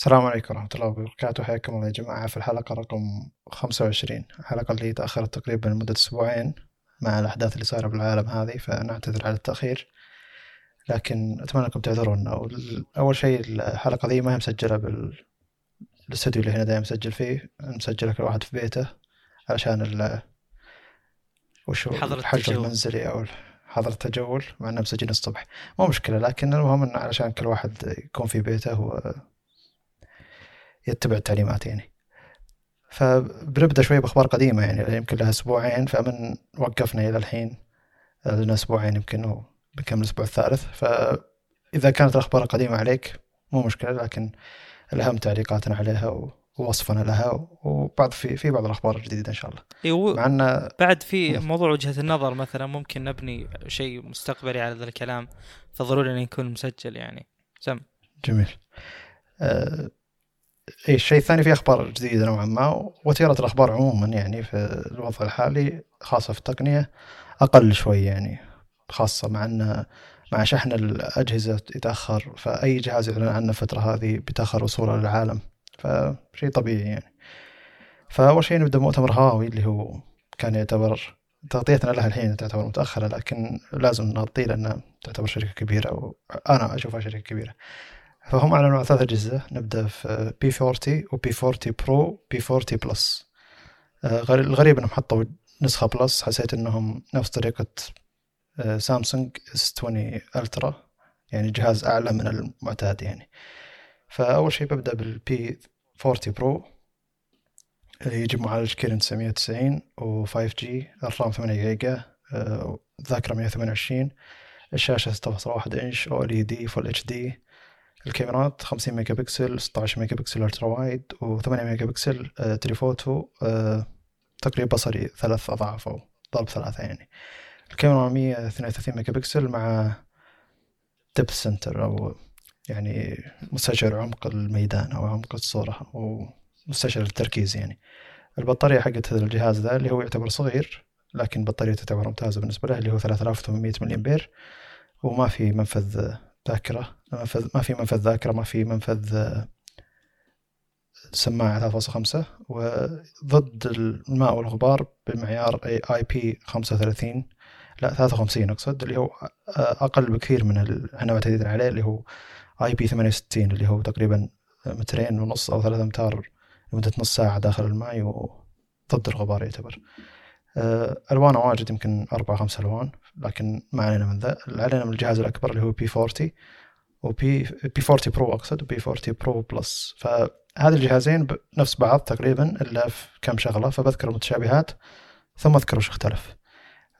السلام عليكم ورحمة الله وبركاته. حياكم الله يا جماعة. في الحلقة رقم خمسة وعشرين. الحلقة اللي تأخرت تقريبا لمدة أسبوعين مع الأحداث اللي صايرة بالعالم هذه فنعتذر على التأخير. لكن أتمنى أنكم تعذرون. أول شيء الحلقة ذي ما هي مسجلة بالاستوديو اللي هنا دايم مسجل فيه. مسجلة كل واحد في بيته علشان ال وشو الحجر المنزلي أو حظر التجول مع إنه مسجلين الصبح. مو مشكلة لكن المهم إنه علشان كل واحد يكون في بيته ويتبع التعليمات يعني فبنبدأ شوي بأخبار قديمة يعني يمكن لها أسبوعين فمن وقفنا إلى الحين لنا أسبوعين يمكن بنكمل الأسبوع الثالث فإذا كانت الأخبار قديمة عليك مو مشكلة لكن الأهم تعليقاتنا عليها ووصفنا لها وبعض في في بعض الأخبار الجديدة إن شاء الله. أيوه مع أن بعد في موضوع وجهة النظر مثلا ممكن نبني شيء مستقبلي على ذا الكلام فضروري إنه يكون مسجل يعني سم. جميل. أه اي الشيء الثاني في أخبار جديده نوعا ما وتيره الأخبار عموما يعني في الوضع الحالي خاصة في التقنية أقل شوي يعني خاصة مع أن مع شحن الأجهزة يتاخر فأي جهاز يعلن عنه الفترة هذه بيتاخر وصوله للعالم فشيء طبيعي يعني. فأول شيء نبدأ مؤتمر هواوي اللي هو كان يعتبر تغطيتنا لها الحين تعتبر متأخرة لكن لازم نغطيه لأنها تعتبر شركة كبيرة وأنا أشوفها شركة كبيرة. فهم أعلنوا عن ثلاث أجهزة. نبدأ في P 40 و P 40 Pro P 40 Plus الغريب أنهم حطوا نسخة Plus حسيت أنهم نفس طريقة آه، سامسونج S 20 Ultra يعني جهاز أعلى من المعتاد يعني. فأول شيء ببدأ بال P 40 Pro يجي معالج Kirin 990 و 5 G ال RAM 8 جيجا. ذاكرة 128 الشاشة 6.1 إنش. OLED Full HD. الكاميرات 50 ميجا بكسل 16 ميجا بكسل ultra wide و8 ميجا بكسل telephoto تقريبا بصري ثلاث أضعاف أو ضرب ثلاثة يعني. الكاميرا 132 ميجا بكسل مع depth sensor أو يعني مستشعر عمق الميدان أو عمق الصورة ومستشعر التركيز يعني. البطارية حقت هذا الجهاز ذا اللي هو يعتبر صغير لكن بطارية تعتبر ممتازة بالنسبة له اللي هو 3800 ملي أمبير وما في منفذ ذاكرة منفذ ما في منفذ ذاكرة ما في منفذ سماعة 3.5 وضد الماء والغبار بمعيار اي بي 35 لا 53 أقصد اللي هو أقل بكثير من اللي إحنا معتادين عليه اللي هو IP 68 اللي هو تقريبا مترين ونص أو ثلاثة أمتار لمدة نص ساعة داخل الماء وضد الغبار يعتبر. آه، ألوانه واجد يمكن أربع خمس ألوان. لكن ما علينا من ذا. علينا من الجهاز الأكبر اللي هو P 40 و P P 40 Pro أقصد و P 40 Pro Plus فهذه الجهازين نفس بعض تقريبا إلا في كم شغلة فبذكر المتشابهات ثم أذكر وش اختلف.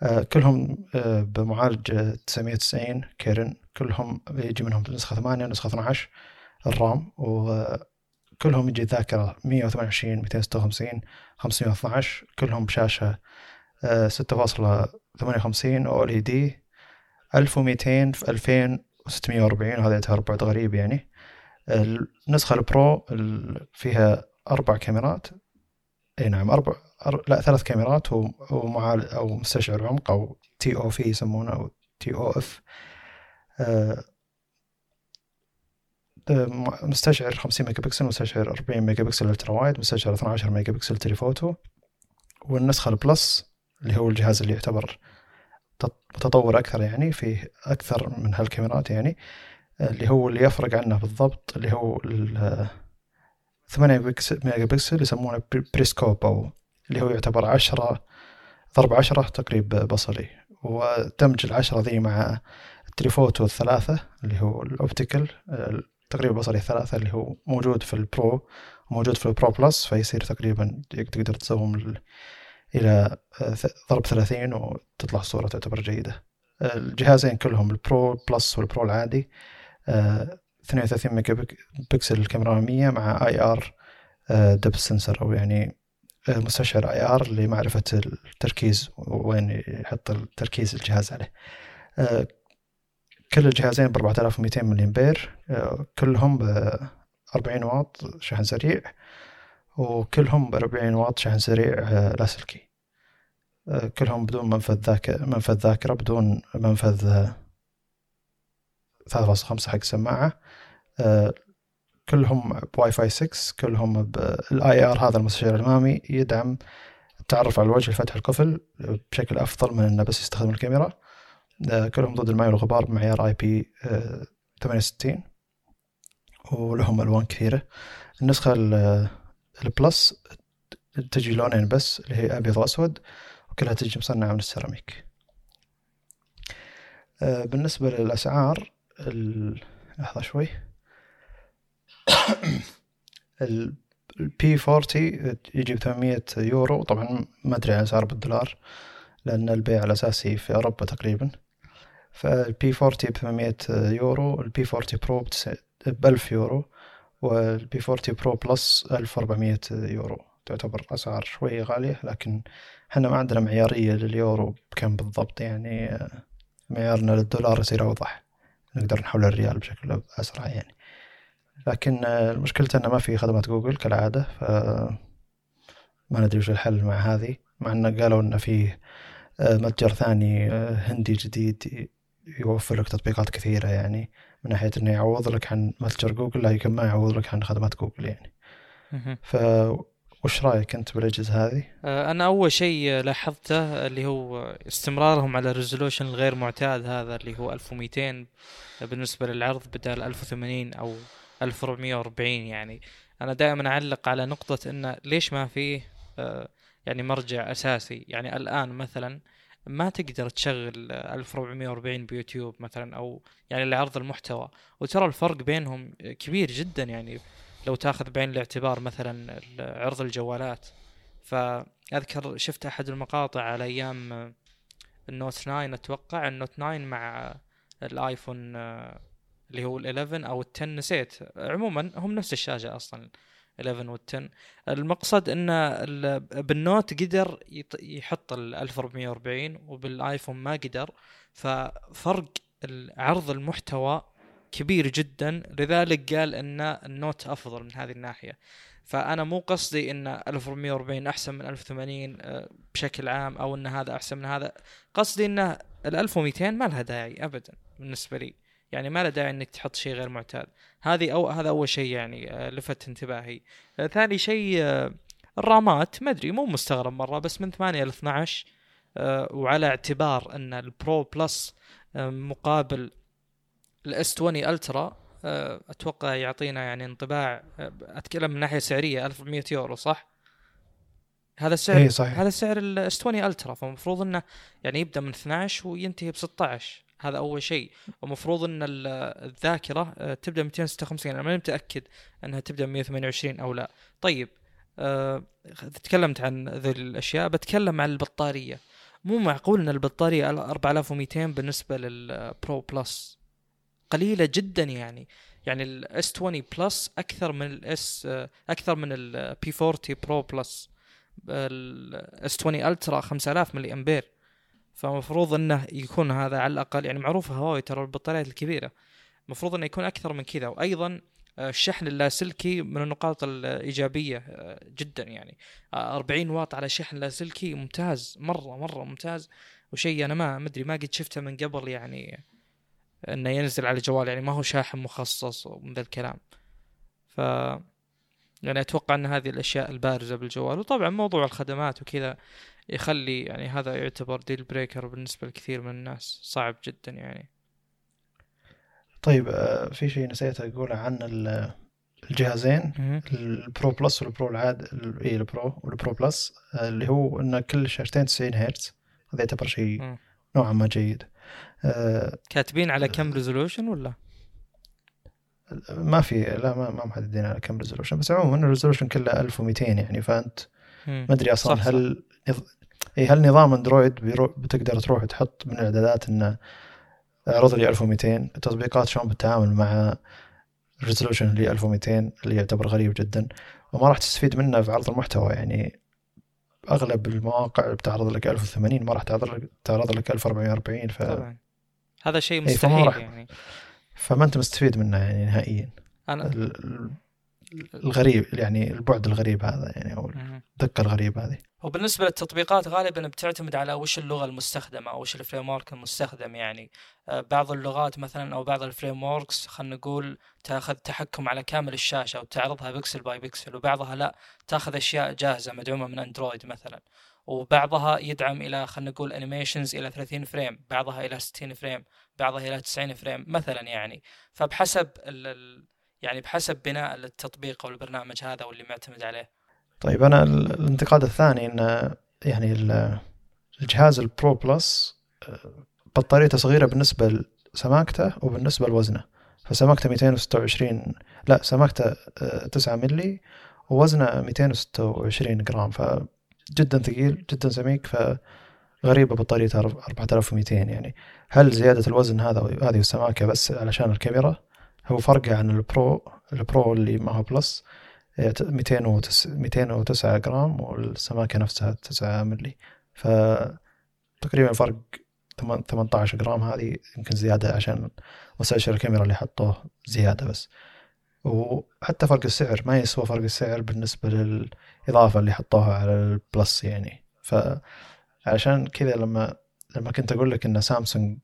آه، كلهم آه، بمعالج 990 Kirin. كلهم يجي منهم نسخة 8 ونسخة 12 ال RAM وكلهم يجي ذاكرة 128 256 512 كلهم بشاشة 6.58 OLED 1200 في 2640 وهذا يعتبر بعد غريب يعني. النسخة ال Pro فيها أربع كاميرات. إي نعم أربع أر... لا ثلاث كاميرات ومعاه أو مستشعر عمق أو TOF يسمونه أو TOF مستشعر 50 ميجا بكسل مستشعر 40 ميجا بكسل ultra wide مستشعر 12 ميجا بكسل telephoto. والنسخة ال Plus اللي هو الجهاز اللي يعتبر متطور أكثر يعني فيه أكثر من هالكاميرات يعني اللي هو اللي يفرق عنه بالضبط اللي هو 8 ميجا بكسل يسمونه بريسكوب أو اللي هو يعتبر عشرة ضرب عشرة تقريب بصري. ودمج العشرة ذي مع ال telephoto الثلاثة اللي هو ال optical تقريبا بصري الثلاثة اللي هو موجود في ال Pro وموجود في ال Pro Plus فيصير تقريبا تقدر ت zoom إلى ضرب ثلاثين وتطلع الصورة تعتبر جيدة. الجهازين كلهم ال Pro Plus وال Pro العادي 32 ميجا بكسل الكاميرا الأمامية مع IR depth sensor أو يعني آه، مستشعر IR لمعرفة التركيز وين يحط التركيز الجهاز عليه. آه، كل الجهازين ب 4200 ملي امبير آه، كلهم ب 40 واط شحن سريع. وكلهم ب 40 واط شحن سريع لاسلكي كلهم بدون منفذ ذاكرة منفذ ذاكرة بدون منفذ 3.5 حق سماعة. كلهم بواي فاي 6 كلهم بال IR هذا المستشعر الامامي يدعم التعرف على الوجه لفتح القفل بشكل افضل من انه بس يستخدم الكاميرا. آه، كلهم ضد الماء والغبار بمعيار IP 68 ولهم ألوان كثيرة. النسخة ال Plus تجي لونين بس اللي هي أبيض وأسود وكلها تجي مصنعة من السيراميك. آه، بالنسبة للأسعار لحظة شوي. ال P 40 يجي ب 800 يورو. طبعا ما أدري عن اسعار بالدولار لأن البيع الأساسي في أوروبا تقريبا. فال P 40 ب 800 يورو ال P 40 Pro ب 1000 يورو. وال P 40 Pro Plus 1400 يورو. تعتبر أسعار شوي غالية لكن إحنا ما عندنا معيارية لليورو بكم بالضبط يعني معيارنا للدولار يصير أوضح. نقدر نحول الريال بشكل أسرع يعني. لكن مشكلته إنه ما في خدمات جوجل كالعادة ف ما ندري وش الحل مع هذه. مع إنه قالوا إنه في متجر ثاني هندي جديد يوفر لك تطبيقات كثيرة يعني. من ناحية إنه يعوض لك عن متجر جوجل لكن ما يعوض لك عن خدمات جوجل يعني. ف وش رأيك أنت بالأجهزة هذه؟ آه، أنا أول شيء لاحظته اللي هو استمرارهم على ال resolution الغير معتاد هذا اللي هو 1200 بالنسبة للعرض بدل 1080 أو 1440 يعني. أنا دائما أعلق على نقطة انه ليش ما فيه آه، يعني مرجع أساسي. يعني الآن مثلا ما تقدر تشغل 1440 بيوتيوب مثلا أو يعني لعرض المحتوى. وترى الفرق بينهم كبير جدا يعني لو تأخذ بعين الاعتبار مثلا عرض الجوالات. فأذكر شفت أحد المقاطع على أيام ال Note 9 أتوقع ال Note 9 مع الآيفون اللي هو ال11 أو ال10 نسيت. عموما هم نفس الشاشة أصلا. 11 وال10 المقصد إن بالنوت قدر يحط ال 1440 وبالآيفون ما قدر ففرق عرض المحتوى كبير جدا. لذلك قال إن النوت أفضل من هذه الناحية. فأنا مو قصدي إن 1440 أحسن من 1080 آه، بشكل عام أو إن هذا أحسن من هذا. قصدي إن ال 1200 ما لها داعي ابدا بالنسبة لي. يعني ما له داعي إنك تحط شيء غير معتاد هذه أو هذا أول شيء يعني آه، لفت انتباهي آه، ثاني شيء الرامات ما أدري مو مستغرب مرة بس من 8 ل 12 وعلى اعتبار إن ال Pro Plus مقابل ال S 20 Ultra آه، أتوقع يعطينا يعني انطباع آه، أتكلم من ناحية سعرية 1100 يورو صح؟ هذا السعر إيه صحيح. هذا سعر ال S 20 Ultra فالمفروض إنه يعني يبدأ من 12 وينتهي ب 16 هذا أول شيء. ومفروض إن الذاكرة آه، تبدأ 256 أنا ماني متاكد إنها تبدأ 128 أو لا. طيب أه تكلمت عن ذي الأشياء. بتكلم عن البطارية. مو معقول إن البطارية 4200 بالنسبة لل Pro Plus قليلة جدا يعني. يعني ال S 20 Plus أكثر من ال S أكثر من ال P 40 Pro Plus ال S 20 Ultra 5000 ملي أمبير. فمفروض إنه يكون هذا على الأقل يعني معروف هواوي ترى البطاريات الكبيرة. المفروض إنه يكون أكثر من كذا وأيضا آه، الشحن اللاسلكي من النقاط الإيجابية آه، جدا يعني. 40 آه، واط على شحن لاسلكي ممتاز مرة مرة ممتاز. وشيء أنا ما مدري ما قد شفته من قبل يعني إنه ينزل على الجوال يعني ما هو شاحن مخصص ومن ذا الكلام. ف يعني أتوقع إن هذه الأشياء البارزة بالجوال. وطبعا موضوع الخدمات وكذا. يخلي يعني هذا يعتبر deal breaker بالنسبة لكثير من الناس. صعب جدا يعني. طيب آه، في شيء نسيت أقوله عن الجهازين ال Pro Plus وال Pro العاد اي ال Pro وال Pro Plus آه، اللي هو إن كل شاشتين 90 هرتز. هذا يعتبر شيء نوعا ما جيد. آه، كاتبين على كم resolution ولا؟ ما في لا ما ما محددين على كم resolution بس عموما ال resolution كله 1200 يعني فأنت ما أدري أصلا صح هل صح. اي هل نظام أندرويد بتقدر تروح تحط من الإعدادات إنه اعرض لي 1200 التطبيقات شلون بتتعامل مع الريزولوشن اللي 1200 اللي يعتبر غريب جدا وما راح تستفيد منه في عرض المحتوى. يعني أغلب المواقع بتعرض لك 1080 ما راح تعرض لك تعرض لك 1440 ف طبعا. هذا شيء مستحيل يعني. فما أنت مستفيد منه يعني نهائيا. أنا. الغريب يعني البعد الغريب هذا يعني أو. الدقة الغريبه هذه. وبالنسبة للتطبيقات غالبا بتعتمد على وش اللغة المستخدمة أو وش ال framework المستخدم يعني. آه، بعض اللغات مثلا أو بعض ال frameworks خلينا نقول تأخذ تحكم على كامل الشاشة وتعرضها pixel by pixel وبعضها لا تأخذ أشياء جاهزة مدعومة من أندرويد مثلا. وبعضها يدعم إلى خلينا نقول animations إلى 30 frame بعضها إلى 60 frame بعضها إلى 90 frame مثلا يعني. فبحسب ال- يعني بحسب بناء التطبيق أو البرنامج هذا واللي معتمد عليه. طيب أنا ال- الانتقاد الثاني إن يعني ال- الجهاز ال Pro Plus آه، بطاريته صغيرة بالنسبة لسماكته وبالنسبة لوزنه. فسماكته 226 لا سماكته آه، 9 ملي ووزنه 226 جرام. فجدا ثقيل جدا سميك فغريبة بطاريته 4200 يعني. هل زيادة الوزن هذا هذه والسماكه بس علشان الكاميرا؟ هو فرقه عن ال Pro ال Pro اللي ما هو Plus 209 209 جرام والسماكة نفسها 9 ملي ف تقريبا فرق ثمان- 18 جرام هذه يمكن زيادة عشان وسائل الكاميرا اللي حطوه زيادة بس. وحتى فرق السعر ما يسوى فرق السعر بالنسبة للإضافة اللي حطوها على ال Plus يعني. فعشان كذا لما لما كنت أقول لك إن سامسونج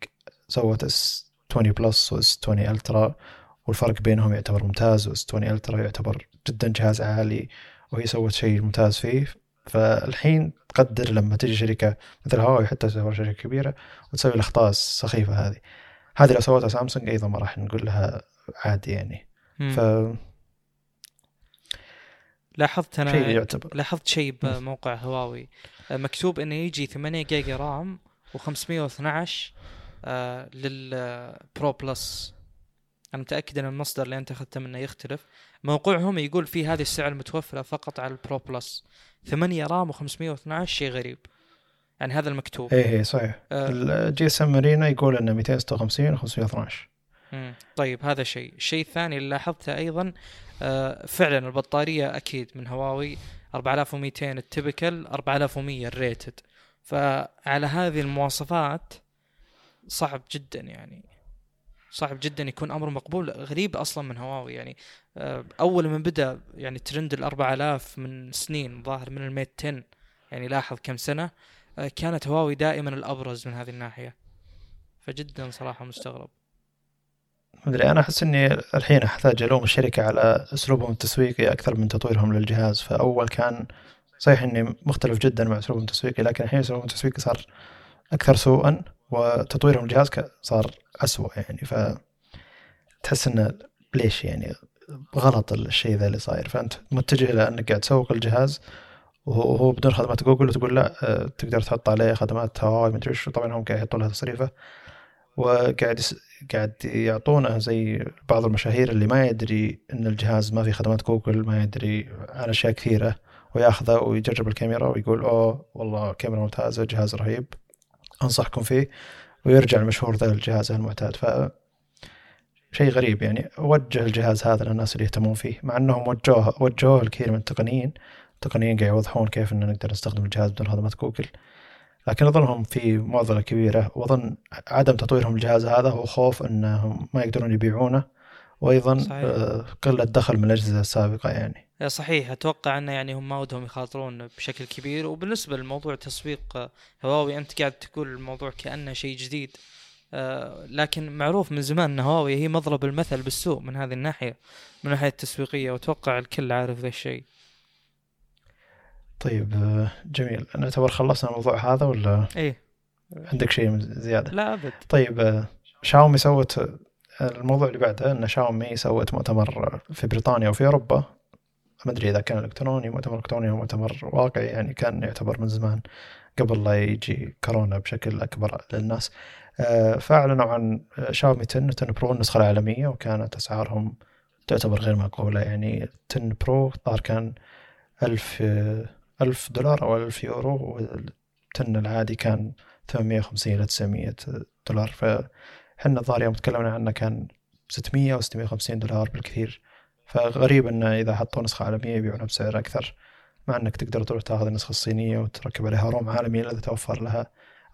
سوت S20 Plus و S20 Ultra والفرق بينهم يعتبر ممتاز و S20 Ultra يعتبر جدا جهاز عالي وهي سوت شيء ممتاز فيه. فالحين تقدر لما تجي شركة مثل هواوي حتى تعتبر شركة كبيرة وتسوي الأخطاء السخيفة هذه. هذه لو سوتها سامسونج أيضا ما راح نقول لها عادي يعني. مم. فشيء لاحظت أنا يعتبر. لاحظت شيء بموقع هواوي. آه، مكتوب إنه يجي 8 giga RAM و512 آه لل Pro Plus. أنا متأكد أن المصدر اللي أنت أخذته منه يختلف. موقعهم يقول في هذه السعه المتوفره فقط على ال Pro Plus 8 RAM و512 شيء غريب. يعني هذا المكتوب. إيه إيه صحيح. آه. الجي اس ام مارينا يقول إنه 256 و 512 مم. طيب هذا شيء. الشيء الثاني اللي لاحظته أيضا آه فعلا البطارية أكيد من هواوي 4200 التبكل 4100 الريتد. فعلى هذه المواصفات صعب جدا يعني. صعب جدا يكون أمر مقبول غريب أصلا من هواوي. يعني آه، أول من بدأ يعني ترند ال 4000 من سنين ظاهر من الميت 10 يعني لاحظ كم سنة آه، كانت هواوي دائما الأبرز من هذه الناحية. فجدا صراحة مستغرب. مدري أنا أحس إني الحين أحتاج ألوم الشركة على أسلوبهم التسويقي أكثر من تطويرهم للجهاز. فأول كان صحيح إني مختلف جدا مع أسلوبهم التسويقي لكن الحين أسلوبهم التسويقي صار أكثر سوءا وتطويرهم الجهاز صار اسوء يعني ف تحس إنه ليش يعني غلط الشيء ذا اللي صاير فأنت متجه إلى إنك قاعد تسوق الجهاز وهو بدون خدمات جوجل وتقول لا آه، تقدر تحط عليه خدمات هواوي مدري إيش طبعا هم قاعد يحطوا لها تصريفه وقاعد. قاعد يعطونه زي بعض المشاهير اللي ما يدري إن الجهاز ما في خدمات جوجل ما يدري عن أشياء كثيرة وياخذه ويجرب الكاميرا ويقول أوه والله كاميرا ممتازة جهاز رهيب أنصحكم فيه ويرجع المشهور ذا الجهاز المعتاد. ف شيء غريب يعني. وجه الجهاز هذا للناس اللي يهتمون فيه. مع انهم وجهوه وجهوه الكثير من التقنيين. التقنيين قاعد يوضحون كيف إن نقدر نستخدم الجهاز بدون خدمات جوجل. لكن أظنهم في معضلة كبيرة. وأظن عدم تطويرهم الجهاز هذا هو خوف إنهم ما يقدرون يبيعونه. وأيضا صحيح. آه، قلة دخل من الأجهزة السابقة يعني. صحيح. أتوقع انه يعني هم ما ودهم يخاطرون بشكل كبير. وبالنسبة لموضوع تسويق آه، هواوي أنت قاعد تقول الموضوع كأنه شيء جديد. آه، لكن معروف من زمان أن هواوي هي مضرب المثل بالسوق من هذه الناحية من الناحية التسويقية. وأتوقع الكل عارف ذا الشيء. طيب جميل. نعتبر خلصنا الموضوع هذا ولا؟ إيه. عندك شيء زيادة؟ لا أبد. طيب شاومي سوت الموضوع اللي بعده إن شاومي سوت مؤتمر في بريطانيا وفي أوروبا. ما أدري إذا كان إلكتروني مؤتمر إلكتروني أو مؤتمر واقعي يعني كان يعتبر من زمان قبل لا يجي كورونا بشكل أكبر للناس. آه، فأعلنوا عن شاومي 10 10 برو النسخة العالمية وكانت أسعارهم تعتبر غير معقوله يعني 10 برو الظاهر كان 1000 آه، 1000 دولار أو 1000 يورو والتن العادي كان 850 إلى 900 دولار. فحنا الظاهر يوم تكلمنا عنه كان 600 أو 650 دولار بالكثير. فغريب إنه إذا حطوا نسخة عالمية يبيعونها بسعر أكثر. مع إنك تقدر تروح تاخذ النسخه الصينيه وتركب عليها روم عالمي إذا توفر لها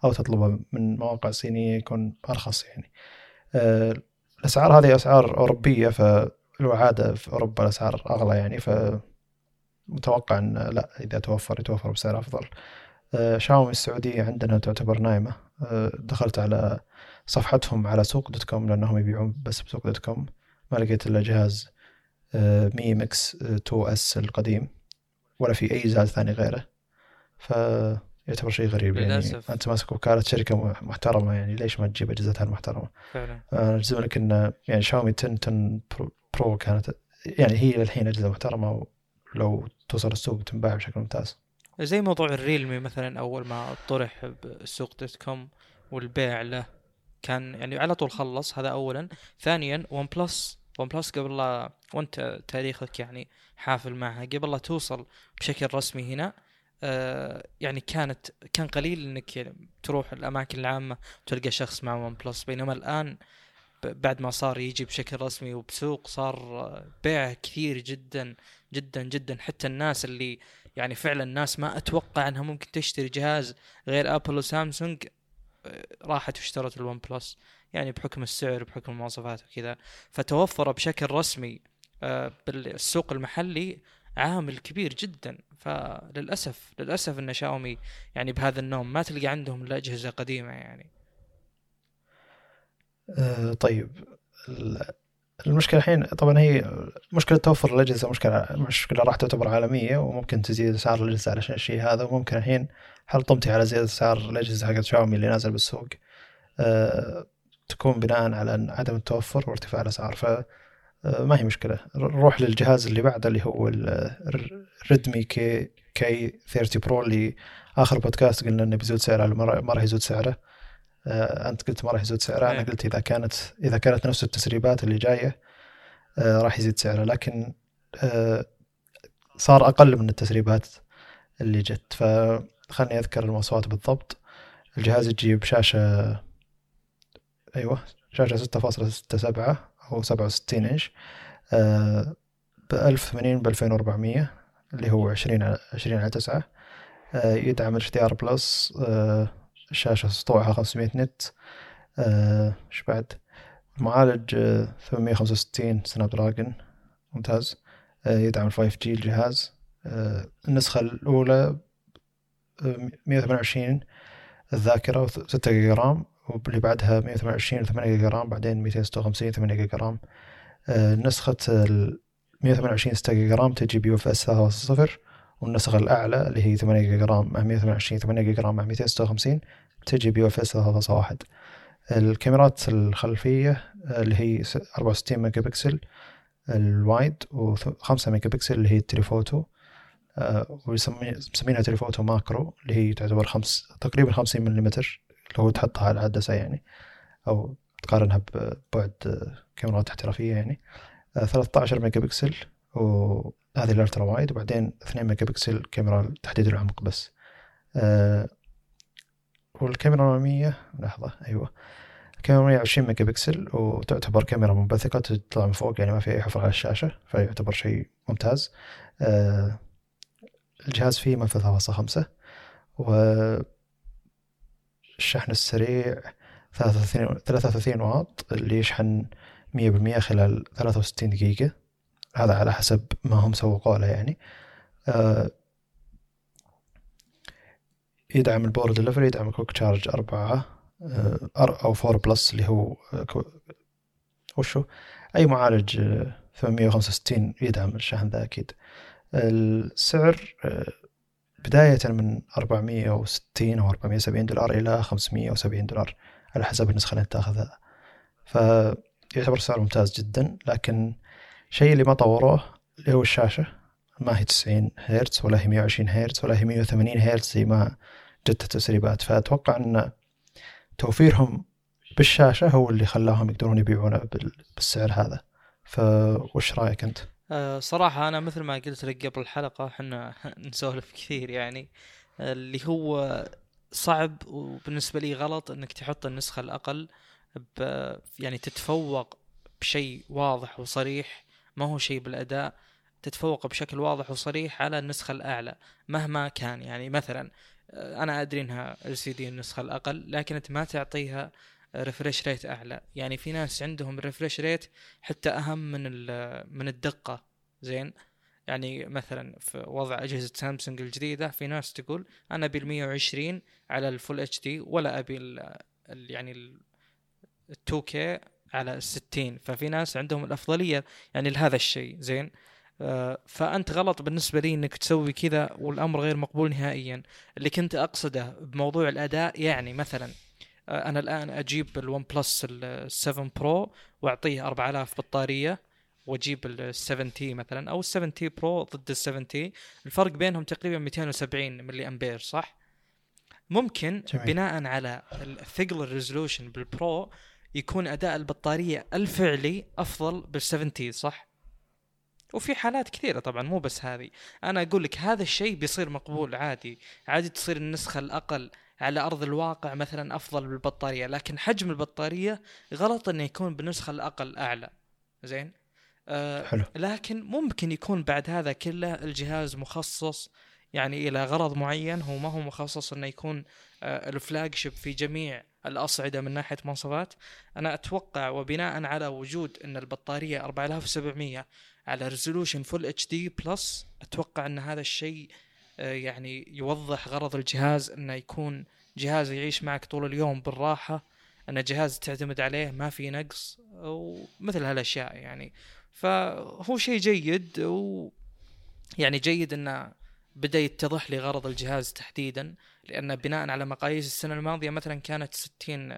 أو تطلبها من مواقع صينية يكون أرخص يعني. أه الأسعار هذه أسعار أوروبية ف العادة في أوروبا الأسعار أغلى يعني ف متوقع أن لا إذا توفر يتوفر بسعر أفضل. آه، شاومي السعودية عندنا تعتبر نايمة. آه، دخلت على صفحتهم على سوق dot com لأنهم يبيعون بس بسوق dot com. ما لقيت إلا جهاز آه، Mi Mix 2S القديم ولا في أي جهاز ثاني غيره. فيعتبر شيء غريب للأسف. يعني أنت ماسك وكالة شركة محترمة يعني. ليش ما تجيب أجهزتها المحترمة فعلا. أنا أجزم لك أن يعني شاومي 10 10 Pro- كانت يعني هي للحين أجهزة محترمة ولو توصل السوق تنباع بشكل ممتاز. زي موضوع ال Realme مثلا أول ما طرح بسوق dot com والبيع له. كان يعني على طول خلص هذا اولا. ثانيا OnePlus OnePlus قبل لا وأنت تاريخك يعني حافل معها. قبل لا توصل بشكل رسمي هنا آه يعني كانت كان قليل إنك يعني تروح الأماكن العامة تلقى شخص مع OnePlus بينما الآن بعد ما صار يجي بشكل رسمي وبسوق صار آه، بيع كثير جدا جدا جدا. حتى الناس اللي يعني فعلا الناس ما أتوقع إنها ممكن تشتري جهاز غير Apple وسامسونج راحت واشترت ال OnePlus يعني بحكم السعر بحكم المواصفات وكذا. فتوفر بشكل رسمي آه، بالسوق المحلي عامل كبير جدا. فللأسف للأسف إن شاومي يعني بهذا النوم ما تلقى عندهم إلا أجهزة قديمة يعني. آه، طيب. ال- المشكلة الحين طبعا هي مشكلة توفر الأجهزة مشكلة مشكلة راح تعتبر عالمية وممكن تزيد أسعار الأجهزة على الشيء هذا. وممكن الحين هل طمتي على زيادة أسعار الأجهزة حقت شاومي اللي نازل بالسوق؟ آه، تكون بناء على عدم التوفر وارتفاع الأسعار. ف آه، ما هي مشكلة. ر- روح للجهاز اللي بعده اللي هو ال Redmi K K30 Pro اللي آخر بودكاست قلنا إنه بيزود سعره ما راح- يزود سعره. آه، أنت قلت ما راح يزود سعره أنا إيه. قلت إذا كانت إذا كانت نفس التسريبات اللي جاية آه، راح يزيد سعره. لكن آه، صار أقل من التسريبات اللي جت. فخلني أذكر المواصفات بالضبط. الجهاز يجي بشاشة أيوه شاشة 6.67 أو 67 إنش ب 1080 ب 2400 اللي هو 20 على 20 على 9 آه، يدعم HDR Plus الشاشة سطوعها 500 nit آه، إيش بعد؟ المعالج آه، 865 Snapdragon ممتاز آه، يدعم ال 5G الجهاز آه، النسخة الأولى آه، 128 الذاكرة و6 giga RAM واللي بعدها 128 8 giga RAM بعدين 256 8 giga RAM. آه، نسخة ال 128 6 giga RAM تجي ب UFS 3.0 والنسخة الأعلى اللي هي 8 giga RAM مع 128 8 giga RAM مع 256 تجي ب UFS 3.1 الكاميرات الخلفية آه، اللي هي س- 64 megapixel ال wide و5 ميجا بكسل اللي هي ال telephoto. آه، ويسمي- مسمينها telephoto macro اللي هي تعتبر خمس تقريبا 50 ملم هو تحطها على العدسة يعني أو تقارنها ببعد آه، كاميرات احترافية يعني. آه، 13 ميجا بكسل وهذه ال ultra wide وبعدين 2 ميجا بكسل كاميرا تحديد العمق بس. آه، والكاميرا الأمامية لحظة أيوة. الكاميرا 120 ميجا بكسل وتعتبر كاميرا منبثقة تطلع من فوق يعني ما في أي حفر على الشاشة فيعتبر شيء ممتاز. آه، الجهاز فيه منفذ 3.5 والشحن السريع 33 33 واط اللي يشحن 100% خلال 63 دقيقة. هذا على حسب ما هم سوقوا له يعني. آه، يدعم ال power delivery يدعم ال Quick Charge أربعة آه، أو four plus اللي هو آه، وشو؟ أي معالج آه، 865 يدعم الشحن ذا أكيد. السعر آه، بداية من 460 أو 470 دولار إلى 570 دولار على حسب النسخة اللي تاخذها. فيعتبر سعر ممتاز جدا لكن الشيء اللي ما طوروه اللي هو الشاشة. ما هي 90 هرتز ولا هي 120 هرتز ولا هي 180 هرتز زي ما جت التسريبات. فأتوقع أن توفيرهم بالشاشة هو اللي خلاهم يقدرون يبيعونه بال- بالسعر هذا. فوش رأيك أنت؟ أه صراحة أنا مثل ما قلت لك قبل الحلقة إحنا نسولف كثير يعني. آه، اللي هو صعب وبالنسبة لي غلط إنك تحط النسخة الأقل يعني تتفوق بشيء واضح وصريح. ما هو شيء بالأداء تتفوق بشكل واضح وصريح على النسخة الأعلى مهما كان. يعني مثلا آه، أنا أدري إنها LCD النسخة الأقل لكن أنت ما تعطيها refresh rate أعلى. يعني في ناس عندهم ال refresh rate حتى أهم من من الدقة. زين؟ يعني مثلا في وضع أجهزة سامسونج الجديدة في ناس تقول أنا أبي ال 120 على ال full HD ولا أبي ال يعني ال 2K على ال 60 ففي ناس عندهم الأفضلية يعني لهذا الشيء. زين؟ آه، فأنت غلط بالنسبة لي إنك تسوي كذا والأمر غير مقبول نهائيا. اللي كنت أقصده بموضوع الأداء يعني مثلا أنا الآن أجيب ال OnePlus ال 7 Pro وأعطيه 4000 بطارية وأجيب ال 7T مثلا أو ال 7T Pro ضد ال 7T الفرق بينهم تقريبا 270 ملي امبير صح؟ ممكن جميل. بناء على الثقل ال resolution بال Pro يكون أداء البطارية الفعلي أفضل بال 7T صح؟ وفي حالات كثيرة طبعا مو بس هذه أنا أقول لك هذا الشيء بيصير مقبول عادي عادي تصير النسخة الأقل على أرض الواقع مثلا أفضل بالبطارية لكن حجم البطارية غلط إنه يكون بالنسخه الأقل أعلى. زين؟ آه حلو. لكن ممكن يكون بعد هذا كله الجهاز مخصص يعني إلى غرض معين هو ما هو مخصص إنه يكون آه ال flagship في جميع الأصعدة من ناحية مواصفات. أنا أتوقع وبناء على وجود إن البطارية 4700 على resolution full HD plus أتوقع إن هذا الشيء آه، يعني يوضح غرض الجهاز إنه يكون جهاز يعيش معك طول اليوم بالراحة انه جهاز تعتمد عليه ما في نقص ومثل هالأشياء يعني. فهو شيء جيد و يعني جيد إنه بدأ يتضح لي غرض الجهاز تحديدا لأن بناء على مقاييس السنة الماضية مثلا كانت 60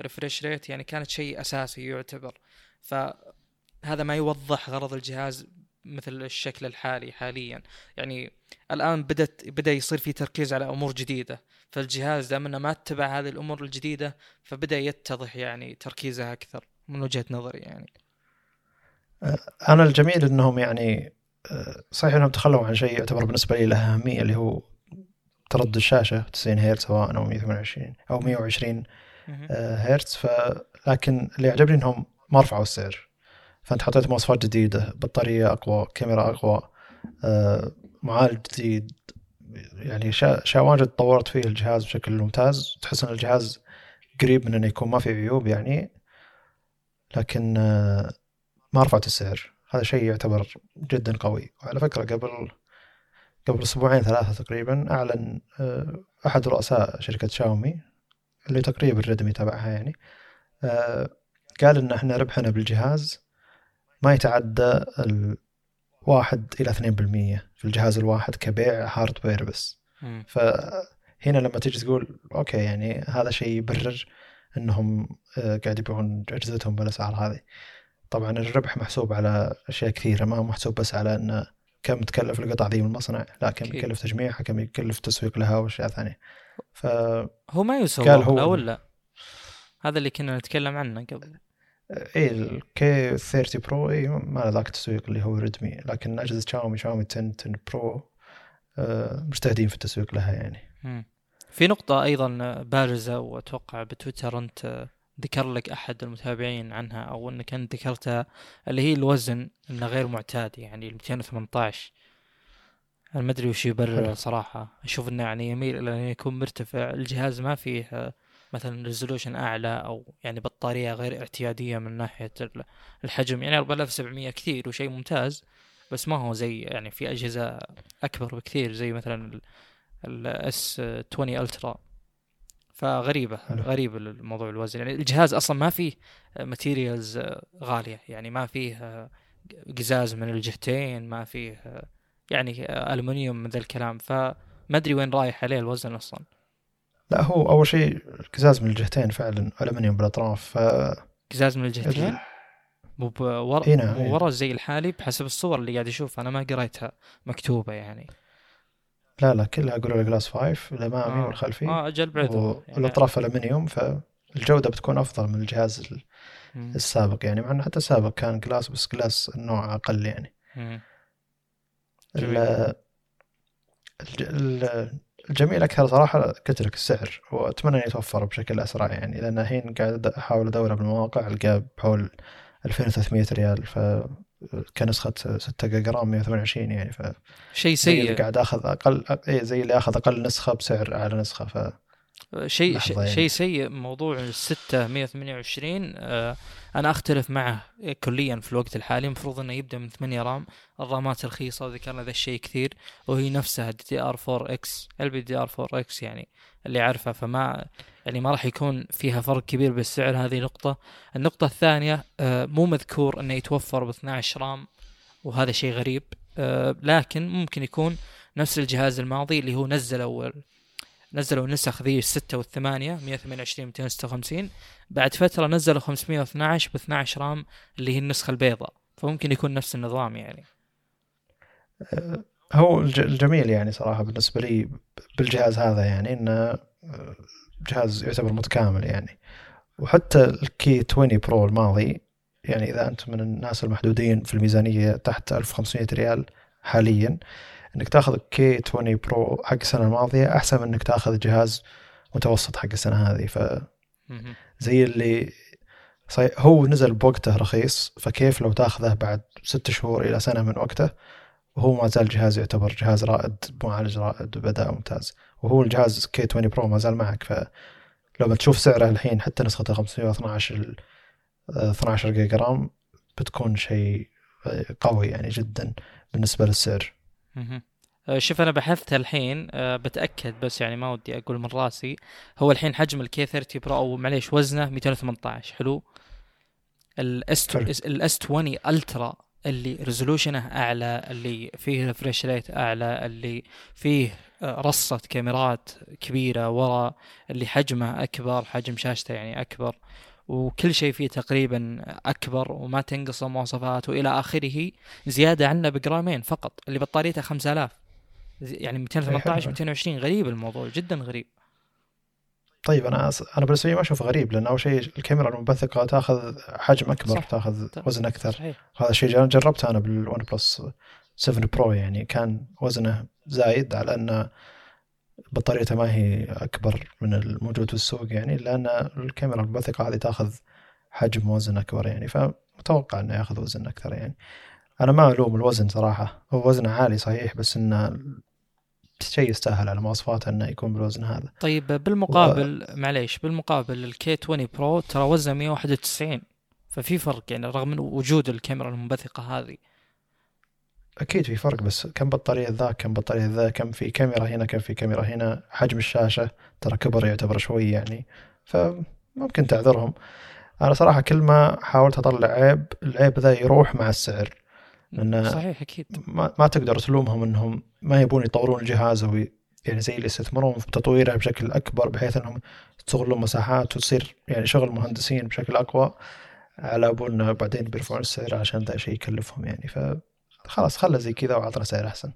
ريفريش ريت يعني كانت شيء أساسي يعتبر. فهذا ما يوضح غرض الجهاز مثل الشكل الحالي حاليا. يعني الآن بدت بدأ يصير في تركيز على أمور جديدة. فالجهاز دام إنه ما اتبع هذه الأمور الجديدة فبدأ يتضح يعني تركيزه أكثر من وجهة نظري يعني. أنا الجميل إنهم يعني صحيح إنهم تخلوا عن شيء يعتبر بالنسبة لي له أهمية اللي هو تردد الشاشة 90 هرتز سواء أو 128 أو 120 هرتز. ف لكن اللي يعجبني إنهم ما رفعوا السعر. فانت حطيت مواصفات جديدة بطارية أقوى كاميرا أقوى آه، معالج جديد يعني اشياء واجد طورت فيه الجهاز بشكل ممتاز. تحس إن الجهاز قريب من إنه يكون ما في عيوب يعني لكن آه، ما رفعت السعر. هذا شيء يعتبر جدا قوي. وعلى فكرة قبل قبل أسبوعين ثلاثة تقريبا أعلن آه، أحد رؤساء شركة شاومي اللي تقريبا ريدمي تبعها يعني قال إن إحنا ربحنا بالجهاز ما يتعدى الواحد إلى اثنين بالمية في الجهاز الواحد كبيع hardware بس. فهنا لما تيجي تقول okay يعني هذا شيء يبرر إنهم آه، قاعد يبيعون أجهزتهم بالاسعار هذه. طبعا الربح محسوب على أشياء كثيرة ما هو محسوب بس على انه كم تكلف القطع ذي من المصنع لا كم يكلف تجميعها كم يكلف تسويق لها وأشياء ثانية. ف هو ما يسوق ولا هذا اللي كنا نتكلم عنه قبل. اي ال K30 Pro اي ما له ذاك التسويق اللي هو Redmi لكن أجهزة شاومي شاومي 10 10 Pro مجتهدين في التسويق لها يعني. في نقطة أيضا بارزة وأتوقع بتويتر أنت ذكر لك أحد المتابعين عنها أو أنك أنت ذكرتها اللي هي الوزن أنه غير معتاد يعني 218 أنا ما أدري وش يبرر صراحة. أشوف أنه يعني يميل إلى أن يكون مرتفع. الجهاز ما فيه مثلا resolution أعلى أو يعني بطارية غير اعتيادية من ناحية الحجم. يعني 4700 كثير وشيء ممتاز بس ما هو زي يعني في أجهزة أكبر بكثير زي مثلا ال S20 Ultra فغريبة حلو. غريب الموضوع الوزن. يعني الجهاز أصلا ما فيه materials غالية. يعني ما فيه قزاز من الجهتين ما فيه يعني المونيوم من ذا الكلام. فما أدري وين رايح عليه الوزن أصلا. لا هو أول شيء قزاز من الجهتين فعلا ألمنيوم بالأطراف ف قزاز من الجهتين؟ مو ورا إيه نعم ورا زي الحالي بحسب الصور اللي قاعد اشوفها أنا ما قريتها مكتوبة يعني. لا لا كلها يقولوا Glass 5 الأمامي آه. والخلفي. آه أجل بعد. والأطراف يعني الومنيوم فالجوده بتكون أفضل من الجهاز السابق يعني. مع إنه حتى السابق كان glass بس glass النوع أقل يعني. الجميل أكثر صراحة قلت لك السعر وأتمنى يتوفر بشكل أسرع يعني لأن الحين قاعد أحاول أدور بالمواقع القاه بحول 2300 ريال ف كنسخة 6 جيجا RAM 128 يعني ف شيء سيء. قاعد آخذ أقل اي زي اللي آخذ أقل نسخة بسعر أعلى نسخة ف شيء يعني. شيء سيء موضوع الستة 128 آه، أنا أختلف معه كليا في الوقت الحالي. المفروض إنه يبدأ من 8 RAM الرامات رخيصه وذكرنا ذا الشيء كثير وهي نفسها دي دي ار 4 إكس البي دي ار 4 إكس يعني اللي عارفه فما يعني ما راح يكون فيها فرق كبير بالسعر. هذه نقطة. النقطة الثانية آه، مو مذكور إنه يتوفر ب 12 RAM وهذا شيء غريب آه، لكن ممكن يكون نفس الجهاز الماضي اللي هو نزلوا نزلوا نسخ ذي الستة والثمانية 128 256 بعد فترة نزلوا 512 ب 12 RAM اللي هي النسخة البيضاء. فممكن يكون نفس النظام يعني. هو الج- الجميل يعني صراحة بالنسبة لي بالجهاز هذا يعني إنه آه، جهاز يعتبر متكامل يعني. وحتى ال K20 Pro الماضي يعني إذا انت من الناس المحدودين في الميزانية تحت 1500 ريال حاليا إنك تاخذ K20 Pro حق السنة الماضية أحسن من إنك تاخذ جهاز متوسط حق السنة هذه ف. زي اللي صحيح هو نزل بوقته رخيص فكيف لو تاخذه بعد ست شهور إلى سنة من وقته وهو ما زال جهاز يعتبر جهاز رائد معالج رائد وأداء ممتاز وهو الجهاز K20 Pro ما زال معك فلو بتشوف سعره الحين حتى نسخته 512 ال 12 جيجا RAM بتكون شيء قوي يعني جدا بالنسبة للسعر. آه، شوف أنا بحثت الحين آه، بتأكد بس يعني ما ودي أقول من راسي. هو الحين حجم ال K30 Pro أو معليش وزنه 218 حلو؟ ال S. ال S20 Ultra اللي resolution ه أعلى اللي فيه refresh rate أعلى اللي فيه آه، رصة كاميرات كبيرة ورا اللي حجمه أكبر حجم شاشته يعني أكبر. وكل شيء فيه تقريبا أكبر وما تنقص المواصفات وإلى آخره زيادة عنه بجرامين فقط اللي بطاريته 5000 زي- يعني 218 حلو. 220 غريب الموضوع جدا غريب. طيب أنا أنا بالنسبة لي ما أشوفه غريب لأن أول شيء الكاميرا المنبثقه تأخذ حجم أكبر صح. تأخذ وزن أكثر. صحيح. هذا الشيء جر- جربته أنا بال OnePlus 7 Pro يعني كان وزنه زايد على أن بطاريته ما هي أكبر من الموجود في السوق يعني لأن الكاميرا المنبثقه هذه تأخذ حجم وزن أكبر يعني فمتوقع إنه يأخذ وزن أكثر يعني. أنا ما ألوم الوزن صراحة هو وزنه عالي صحيح بس إنه شيء يستاهل على مواصفاته إنه يكون بالوزن هذا. طيب بالمقابل معليش بالمقابل الكي 20 برو ترى وزنه 191 ففي فرق يعني رغم وجود الكاميرا المنبثقة هذه. أكيد في فرق بس كم بطارية ذا كم بطارية ذا كم في كاميرا هنا كم في كاميرا هنا حجم الشاشة ترى كبر يعتبر شوي يعني. فممكن تعذرهم. أنا صراحة كل ما حاولت أطلع عيب العيب ذا يروح مع السعر. لأن- صحيح أكيد. ما, ما تقدر تلومهم إنهم ما يبون يطورون الجهاز أو يعني زي اللي يستثمرون في تطويره بشكل أكبر بحيث إنهم يستغلون مساحات وتصير يعني شغل مهندسين بشكل أقوى على ابون بعدين بيرفعون السعر عشان ذا شيء يكلفهم يعني. فخلاص خله زي كذا وعطنا سعر أحسن.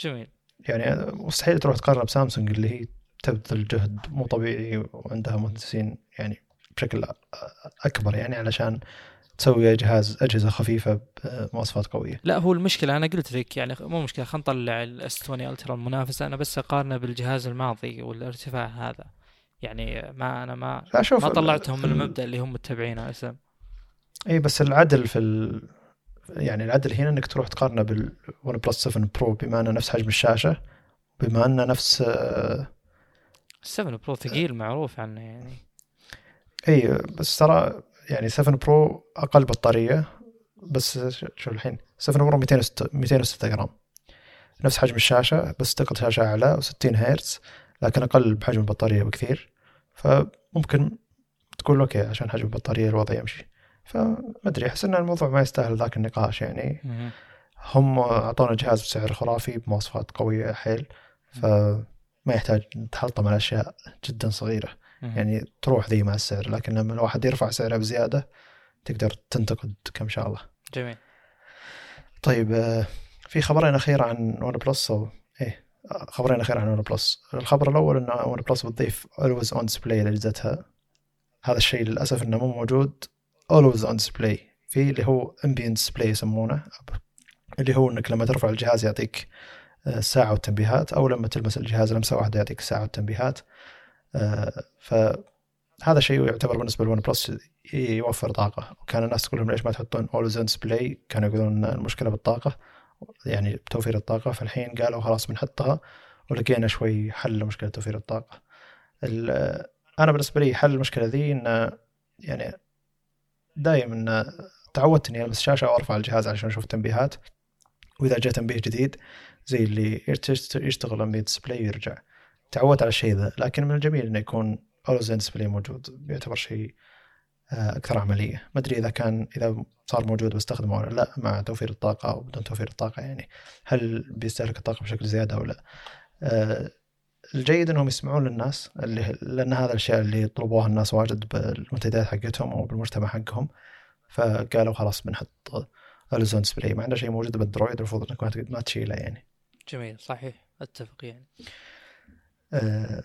جميل. يعني مستحيل تروح تقارن بسامسونج اللي هي تبذل جهد مو طبيعي وعندها مهندسين يعني بشكل أكبر يعني علشان تسوي جهاز أجهزة خفيفة بمواصفات قوية. لا هو المشكلة أنا قلت لك يعني مو مشكلة خلينا نطلع ال S20 Ultra المنافسة. أنا بس أقارنه بالجهاز الماضي والارتفاع هذا. يعني ما أنا ما لا شوف ما طلعتهم من المبدأ اللي هم متبعينه أسم. إي بس العدل في ال... يعني العدل هنا إنك تروح تقارنه بال OnePlus 7 Pro بما إنه نفس حجم الشاشة بما إنه نفس آه، 7 Pro ثقيل معروف عنه يعني. إي بس ترى يعني 7 Pro أقل بطارية بس ش- شو الحين؟ 7 Pro 206 206 جرام. نفس حجم الشاشة بس دقه شاشة أعلى و60 هرتز لكن أقل بحجم البطارية بكثير. فممكن تقول أوكي عشان حجم البطارية الوضع يمشي. فما ادري أحس إن الموضوع ما يستاهل ذاك النقاش يعني. هم أعطونا جهاز بسعر خرافي بمواصفات قوية حيل. فما يحتاج نتحلطم على أشياء جدا صغيرة. يعني تروح ذي مع السعر لكن لما الواحد يرفع سعره بزيادة تقدر تنتقد كم شاء الله. جميل. طيب آه، في خبرين أخير عن OnePlus أو إيه آه، خبرين أخير عن OnePlus الخبر الأول إن OnePlus بتضيف always on display لأجهزتها. هذا الشيء للأسف إنه مو موجود. always on display في اللي هو ambient display يسمونه. اللي هو إنك لما ترفع الجهاز يعطيك آه، ساعة والتنبيهات أو لما تلمس الجهاز لمسة واحدة يعطيك ساعة والتنبيهات آه، فهذا شيء يعتبر بالنسبة لل OnePlus يوفر طاقة. وكان الناس تقول لهم ليش ما تحطون always on display كانوا يقولون المشكلة بالطاقة يعني بتوفير الطاقة. فالحين قالوا خلاص بنحطها ولقينا شوي حل لمشكلة توفير الطاقة. ال- أنا بالنسبة لي حل المشكلة ذي انه يعني دايم تعودت اني ألمس شاشة وارفع الجهاز عشان أشوف تنبيهات. وإذا جاء تنبيه جديد زي اللي يشتغل ال ambient display ويرجع. تعودت على الشيء ذا لكن من الجميل إنه يكون always display موجود يعتبر شيء آه، أكثر عملية. ما أدري إذا كان إذا صار موجود بستخدمه ولا لا مع توفير الطاقة أو بدون توفير الطاقة يعني. هل بيستهلك الطاقة بشكل زيادة أو لا؟ آه، الجيد إنهم يسمعون للناس اللي لأن هذا الأشياء اللي يطلبوها الناس واجد بالمنتديات حقتهم أو بالمجتمع حقهم. فقالوا خلاص بنحط always on display ما عنده شيء موجود بالاندرويد المفروض إنك ما تشيله يعني. جميل صحيح. أتفق يعني. آه،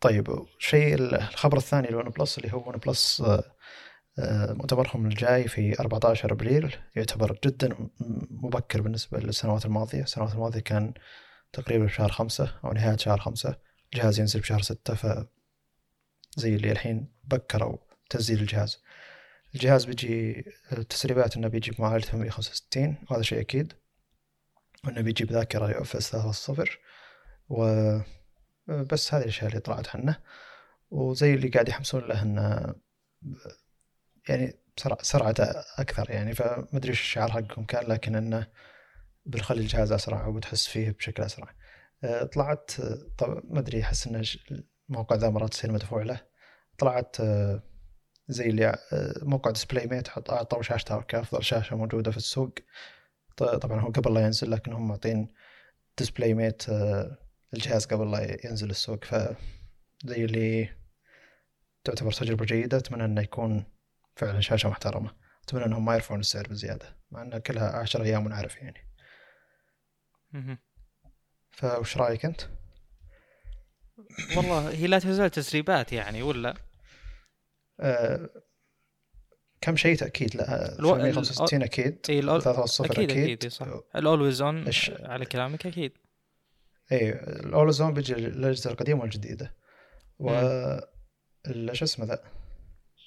طيب شيء الخبر الثاني ل OnePlus اللي هو OnePlus آه، آه، مؤتمرهم الجاي في 14 أبريل يعتبر جدا مبكر بالنسبة للسنوات الماضية، السنوات الماضية كان تقريبا بشهر خمسة أو نهاية شهر خمسة الجهاز ينزل بشهر ستة ف زي اللي الحين بكروا تنزيل الجهاز. الجهاز بيجي التسريبات إنه بيجي بمعالج 865 وهذا شيء أكيد وانه بيجي بذاكره UFS 3.0 و بس هذه الأشياء اللي طلعت عنه وزي اللي قاعد يحمسون له إنه يعني سرعته أكثر يعني فما ادري إيش الشعار حقهم كان لكن إنه بنخلي الجهاز أسرع وبتحس فيه بشكل أسرع. آه، طلعت طب ما أدري أحس إن الموقع ذا مرات تصير مدفوع له. طلعت آه، زي اللي آه، موقع DisplayMate حط أعطوا شاشته كافضل شاشة موجودة في السوق. طبعا هو قبل لا ينزل لكن هم معطين DisplayMate الجهاز قبل لا ينزل السوق. ف زي اللي تعتبر تجربة جيدة أتمنى إنه يكون فعلا شاشة محترمة. أتمنى إنهم ما يرفعون السعر بزيادة مع إنها كلها عشر أيام ونعرف يعني. فوش رأيك أنت؟ والله هي لا تزال تسريبات يعني ولا؟ آه كم شيء تأكيد؟ لا الو- 365 أكيد إي الأول 3.0 أكيد أكيد صح. الاولويز اون الش- على كلامك أكيد. إي الاولوزون بيجي الأجهزة القديمة والجديدة. و شو اسمه ذا؟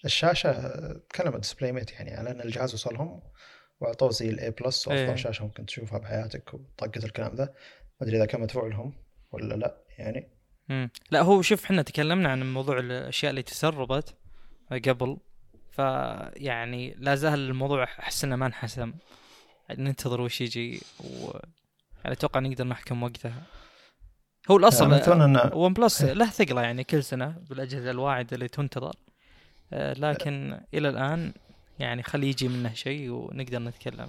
الشاشة تكلم ديسبلاي ميت يعني على أن الجهاز وصلهم. وأعطوه زي الاي بلس. وافضل شاشه ممكن تشوفها بحياتك وطقت الكلام ذا ما أدري إذا كان مدفوع لهم ولا لأ يعني مم. لا هو شوف إحنا تكلمنا عن موضوع الأشياء اللي تسربت قبل فيعني لا زال الموضوع أحس إنه ما انحسم ننتظر وش يجي و يعني أتوقع نقدر نحكم وقتها هو الأصل يعني ون بلس إيه. له ثقلة يعني كل سنة بالأجهزة الواعدة اللي تنتظر آه، لكن إلى الآن يعني خلي يجي منه شيء ونقدر نتكلم.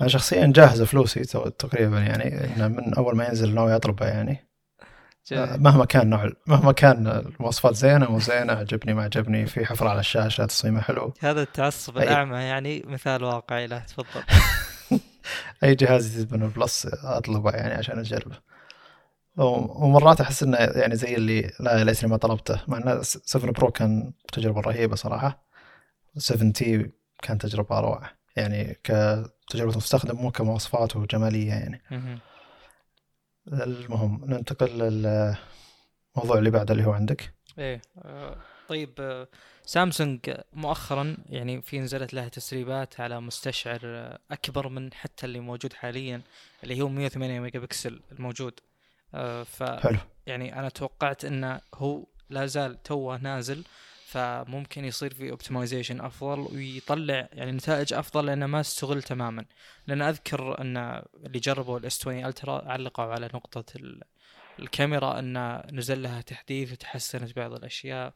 أنا شخصيا جاهز فلوسي تقريبا يعني. من أول ما ينزل ناوي أطلبه يعني. جميل. مهما كان نوع مهما كان المواصفات زينة مو زينة عجبني ما عجبني في حفرة على الشاشة تصميمه حلو. هذا التعصب أي. الأعمى يعني مثال واقعي. له تفضل. أي جهاز جديد من ون بلس أطلبه يعني عشان أجربه. ومرات أحس إنه يعني زي اللي لا ليتني ما طلبته مع ان 7 Pro كان تجربة رهيبة صراحة. 7T كان تجربة روعة. يعني كتجربة مستخدم مو كمواصفات وجمالية يعني. مهم. المهم ننتقل للموضوع اللي بعده اللي هو عندك. إيه آه، طيب آه، سامسونج مؤخرا يعني في نزلت لها تسريبات على مستشعر آه، أكبر من حتى اللي موجود حاليا اللي هو 108 ميجا بكسل الموجود. ف حلو. يعني أنا توقعت إنه هو لا زال توه نازل. فممكن يصير في optimization أفضل ويطلع يعني نتائج أفضل لأنه ما استغل تماما. لأن أذكر أن اللي جربوا ال S20 Ultra علقوا على نقطة ال- الكاميرا أن نزل لها تحديث وتحسنت بعض الأشياء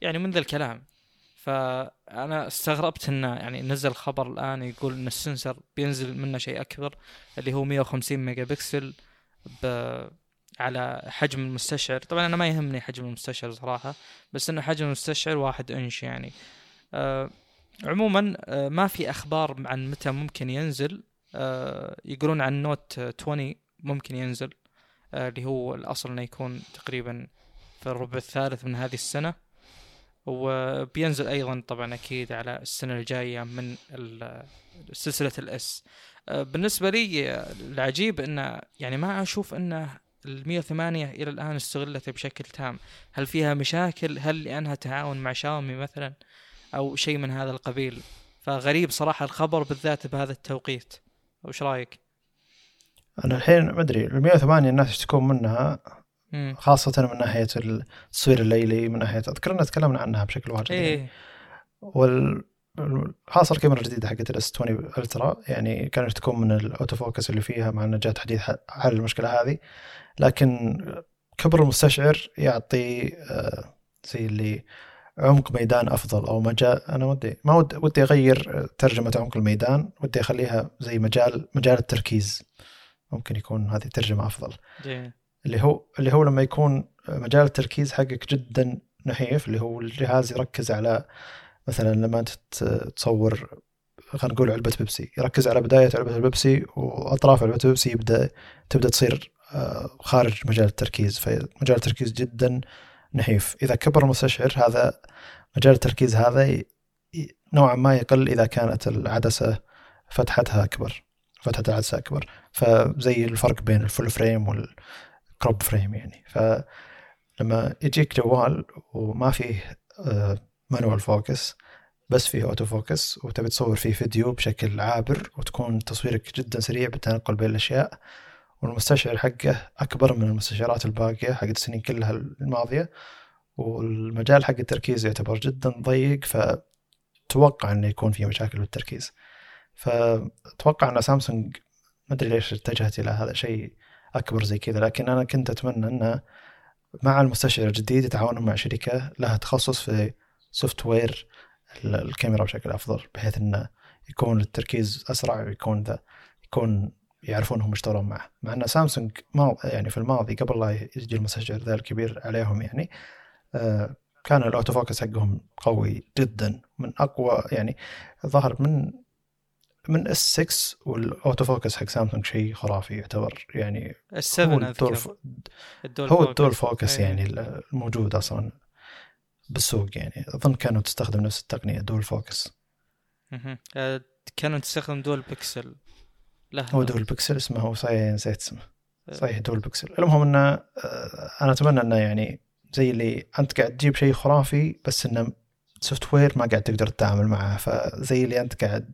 يعني من ذا الكلام. فأنا استغربت انه يعني نزل خبر الآن يقول أن ال sensor بينزل منه شيء أكبر اللي هو 150 ميجا بكسل ب على حجم المستشعر. طبعا أنا ما يهمني حجم المستشعر صراحة بس إنه حجم المستشعر واحد إنش يعني. آه عموما آه ما في أخبار عن متى ممكن ينزل. آه يقولون عن Note 20 ممكن ينزل آه اللي هو الأصل إنه يكون تقريبا في الربع الثالث من هذه السنة. وبينزل أيضا طبعا أكيد على السنة الجاية من سلسلة ال S آه، بالنسبة لي آه، العجيب إنه يعني ما أشوف إنه ال 108 إلى الآن استغلت بشكل تام. هل فيها مشاكل؟ هل لأنها تعاون مع شاومي مثلا أو شيء من هذا القبيل؟ فغريب صراحة الخبر بالذات بهذا التوقيت. وش رأيك؟ أنا الحين ما أدري ال 108 الناس يشتكون منها. خاصة من ناحية التصوير الليلي من ناحية أذكر أن تكلمنا عنها بشكل واجد يعني. إيه. وال خاصة الكاميرا الجديدة حقت ال S20 Ultra يعني كانت تكون من ال auto focus اللي فيها مع إنه جا تحديث حل المشكلة هذه. لكن كبر المستشعر يعطي آه، زي اللي عمق ميدان أفضل أو مجال أنا ودي ما ودي, ودي أغير ترجمة عمق الميدان ودي أخليها زي مجال مجال التركيز. ممكن يكون هذه ترجمه أفضل. جميل. اللي هو اللي هو لما يكون مجال التركيز حقك جدا نحيف اللي هو الجهاز يركز على مثلا لما أنت تصور خلينا نقول علبة بيبسي يركز على بداية علبة البيبسي وأطراف علبة البيبسي يبدأ تبدأ تصير آه، خارج مجال التركيز فمجال التركيز جدا نحيف. إذا كبر المستشعر هذا مجال التركيز هذا نوعا ما يقل إذا كانت العدسة فتحتها أكبر فتحة العدسة أكبر. فزي الفرق بين ال full frame وال crop frame يعني. فلما يجيك جوال وما فيه manual آه، focus بس فيه auto focus وتبي تصور فيه فيديو بشكل عابر وتكون تصويرك جدا سريع بالتنقل بين الأشياء والمستشعر حقه أكبر من المستشعرات الباقية حق السنين كلها الماضية والمجال حق التركيز يعتبر جدا ضيق فتوقع أنه يكون في مشاكل بالتركيز. فتوقع أن سامسونج ما أدري ليش اتجهت إلى هذا شيء أكبر زي كذا لكن أنا كنت أتمنى أنه مع المستشعر الجديد يتعاونون مع شركة لها تخصص في software الكاميرا بشكل أفضل بحيث أنه يكون التركيز أسرع ويكون ذا يكون يعرفون هم يشتغلون معه. مع أن سامسونج ما يعني في الماضي قبل لا يجي المستشعر ذا الكبير عليهم يعني آه، كان ال auto focus حقهم قوي جدا. من أقوى يعني ظهر من من S6 وال auto focus حق سامسونج شيء خرافي يعتبر يعني S7 هو ال dual, ف... ال dual هو ال dual focus يعني الموجود أصلا بالسوق يعني. أظن كانوا تستخدم نفس التقنية dual focus أها كانوا تستخدم dual pixel لا هو دول بيكسل اسمه هو صحيح نسيت اسمه. إيه. صحيح dual pixel المهم إنه آه، أنا أتمنى إنه يعني زي اللي أنت قاعد تجيب شيء خرافي بس إنه software ما قاعد تقدر تتعامل معه. فزي اللي أنت قاعد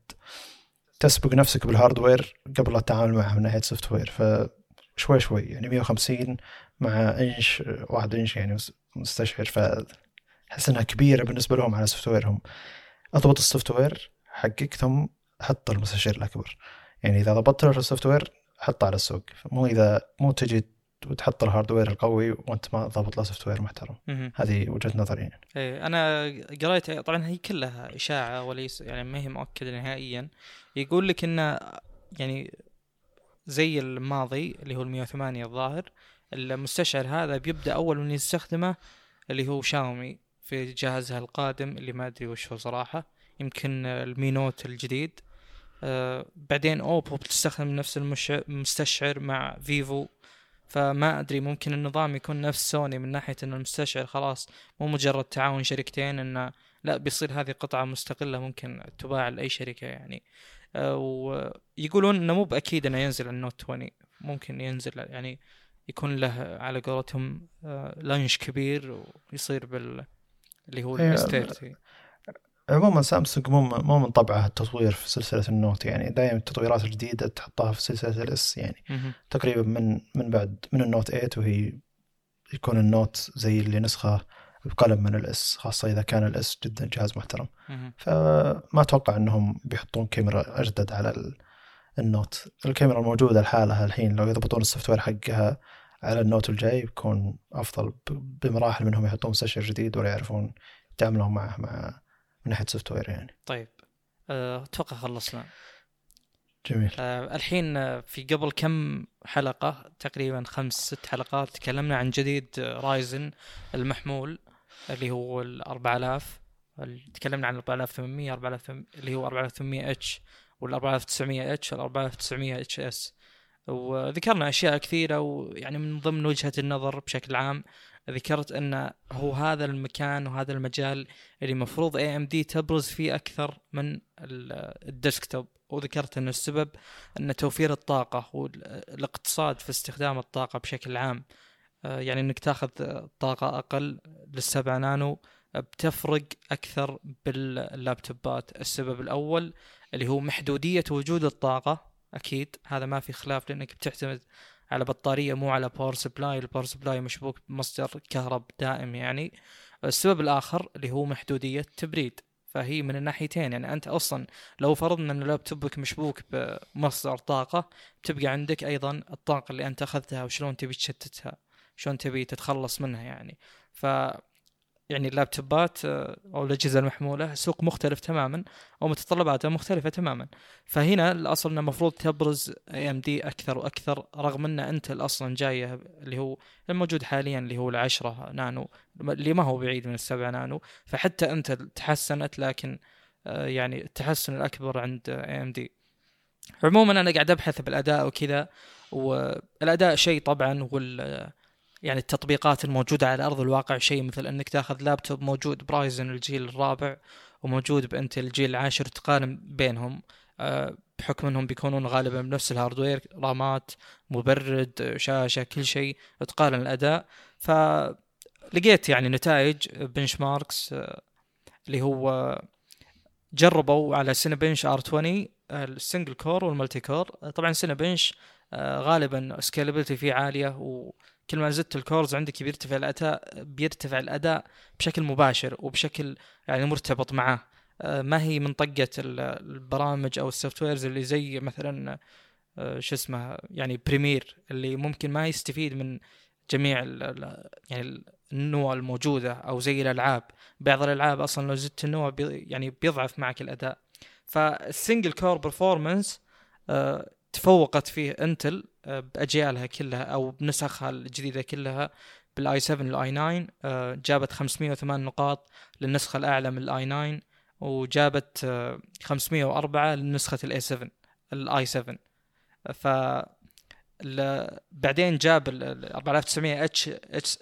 تسبق نفسك بال hardware قبل لا تتعامل معه من ناحية software فشوي شوي يعني 150 مع إنش واحد إنش يعني مستشعر. فاحس إنها كبيرة بالنسبة لهم على software هم أضبط ال software حقك ثم حط المستشعر الأكبر. يعني إذا ضبطت له ال software حطه على السوق. مو إذا مو تجي وتحط ال hardware القوي وأنت ما ضابط له software محترم. هذه وجهة نظري يعني. إيه أنا قريت طبعا هي كلها إشاعة وليس يعني ما هي مؤكدة نهائيا. يقول لك انه يعني زي الماضي اللي هو ال 108 الظاهر المستشعر هذا بيبدأ أول من يستخدمه اللي هو شاومي في جهازها القادم اللي ما أدري وش هو صراحة. يمكن ال Mi Note الجديد. بعدين اوبو بتستخدم نفس المستشعر مع فيفو. فما أدري ممكن النظام يكون نفس سوني من ناحية ان المستشعر خلاص مو مجرد تعاون شركتين إنه لا بيصير هذه قطعة مستقلة ممكن تباع لأي شركة يعني. آه ويقولون إنه مو بأكيد إنه ينزل على النوت 20 ممكن ينزل يعني يكون له على قولتهم آه launch كبير ويصير بال اللي هو ال S30 عموما سامسونج مو مو من طبعها التطوير في سلسلة النوت يعني دائما التطويرات الجديدة تحطها في سلسلة ال S يعني تقريبا من من بعد من النوت 8 وهي يكون النوت زي اللي نسخة بقلم من ال S خاصة إذا كان ال S جدا جهاز محترم. فما أتوقع إنهم بيحطون كاميرا أجدد على النوت. الكاميرا الموجودة لحالها الحين لو يضبطون ال software حقها على النوت الجاي بيكون أفضل بمراحل منهم يحطون مستشعر جديد ولا يعرفون يتعاملون معه مع من ناحية software يعني. طيب. أه، أتوقع خلصنا. جميل. أه الحين آه، في قبل كم حلقة؟ تقريبا خمس ست حلقات تكلمنا عن جديد رايزن المحمول اللي هو ال 4000 تكلمنا عن 4800 4000 اللي هو 4800 H وال 4900 H وال 4900 HS. وذكرنا أشياء كثيرة ويعني من ضمن وجهة النظر بشكل عام ذكرت أن هو هذا المكان وهذا المجال اللي مفروض AMD تبرز فيه أكثر من ال desktop. وذكرت أن السبب أن توفير الطاقة والإقتصاد في استخدام الطاقة بشكل عام. آه، يعني إنك تاخذ طاقة أقل للسبعة نانو بتفرق أكثر بال laptopات. السبب الأول اللي هو محدودية وجود الطاقة أكيد هذا ما في خلاف لأنك بتعتمد على بطارية مو على power supply ال power supply مشبوك بمصدر كهرب دائم يعني. السبب الآخر اللي هو محدودية تبريد. فهي من الناحيتين يعني. أنت أصلا لو فرضنا إن laptopك مشبوك بمصدر طاقة تبقى عندك أيضا الطاقة اللي أنت أخذتها وشلون تبي تشتتها شلون تبي تتخلص منها يعني. ف يعني اللابتوبات آه، أو الأجهزة المحمولة سوق مختلف تماما أو متطلباتها مختلفة تماما. فهنا الأصل إنه المفروض تبرز اي ام دي أكثر وأكثر رغم إن انتل أصلا جاية اللي هو الموجود حاليا اللي هو العشرة نانو اللي ما هو بعيد من السبعة نانو. فحتى انتل تحسنت لكن آه، يعني التحسن الأكبر عند AMD عموما أنا قاعد أبحث بالأداء وكذا والأداء شيء طبعا وال يعني التطبيقات الموجودة على أرض الواقع شيء مثل أنك تأخذ لابتوب موجود برايزن الجيل الرابع وموجود بانتل الجيل العاشر تقارن بينهم. آه، بحكم أنهم بيكونون غالبا بنفس ال hardware RAMات مبرد شاشة كل شيء تقارن الأداء. فلقيت يعني نتائج benchmarks آه، اللي هو جربوا على Cinebench R20 ال single core وال multi core طبعا Cinebench آه، غالبا scalability فيه عالية كل ما زدت ال cores عندك بيرتفع الأداء بيرتفع الأداء بشكل مباشر وبشكل يعني مرتبط معه آه، ما هي من طقه البرامج أو ال softwares اللي زي مثلا آه، شو اسمه يعني Premiere اللي ممكن ما يستفيد من جميع يعني النوى الموجودة أو زي الألعاب. بعض الألعاب أصلا لو زدت النوى بي يعني بيضعف معك الأداء. فال single core performance تفوقت فيه انتل آه، بأجيالها كلها أو بنسخها الجديدة كلها بال i7 وال i9 جابت 508 نقاط للنسخة الأعلى من ال i9 وجابت 504 آه، لنسخه ال i7 ال i7 ف بعدين جاب ال 4900 H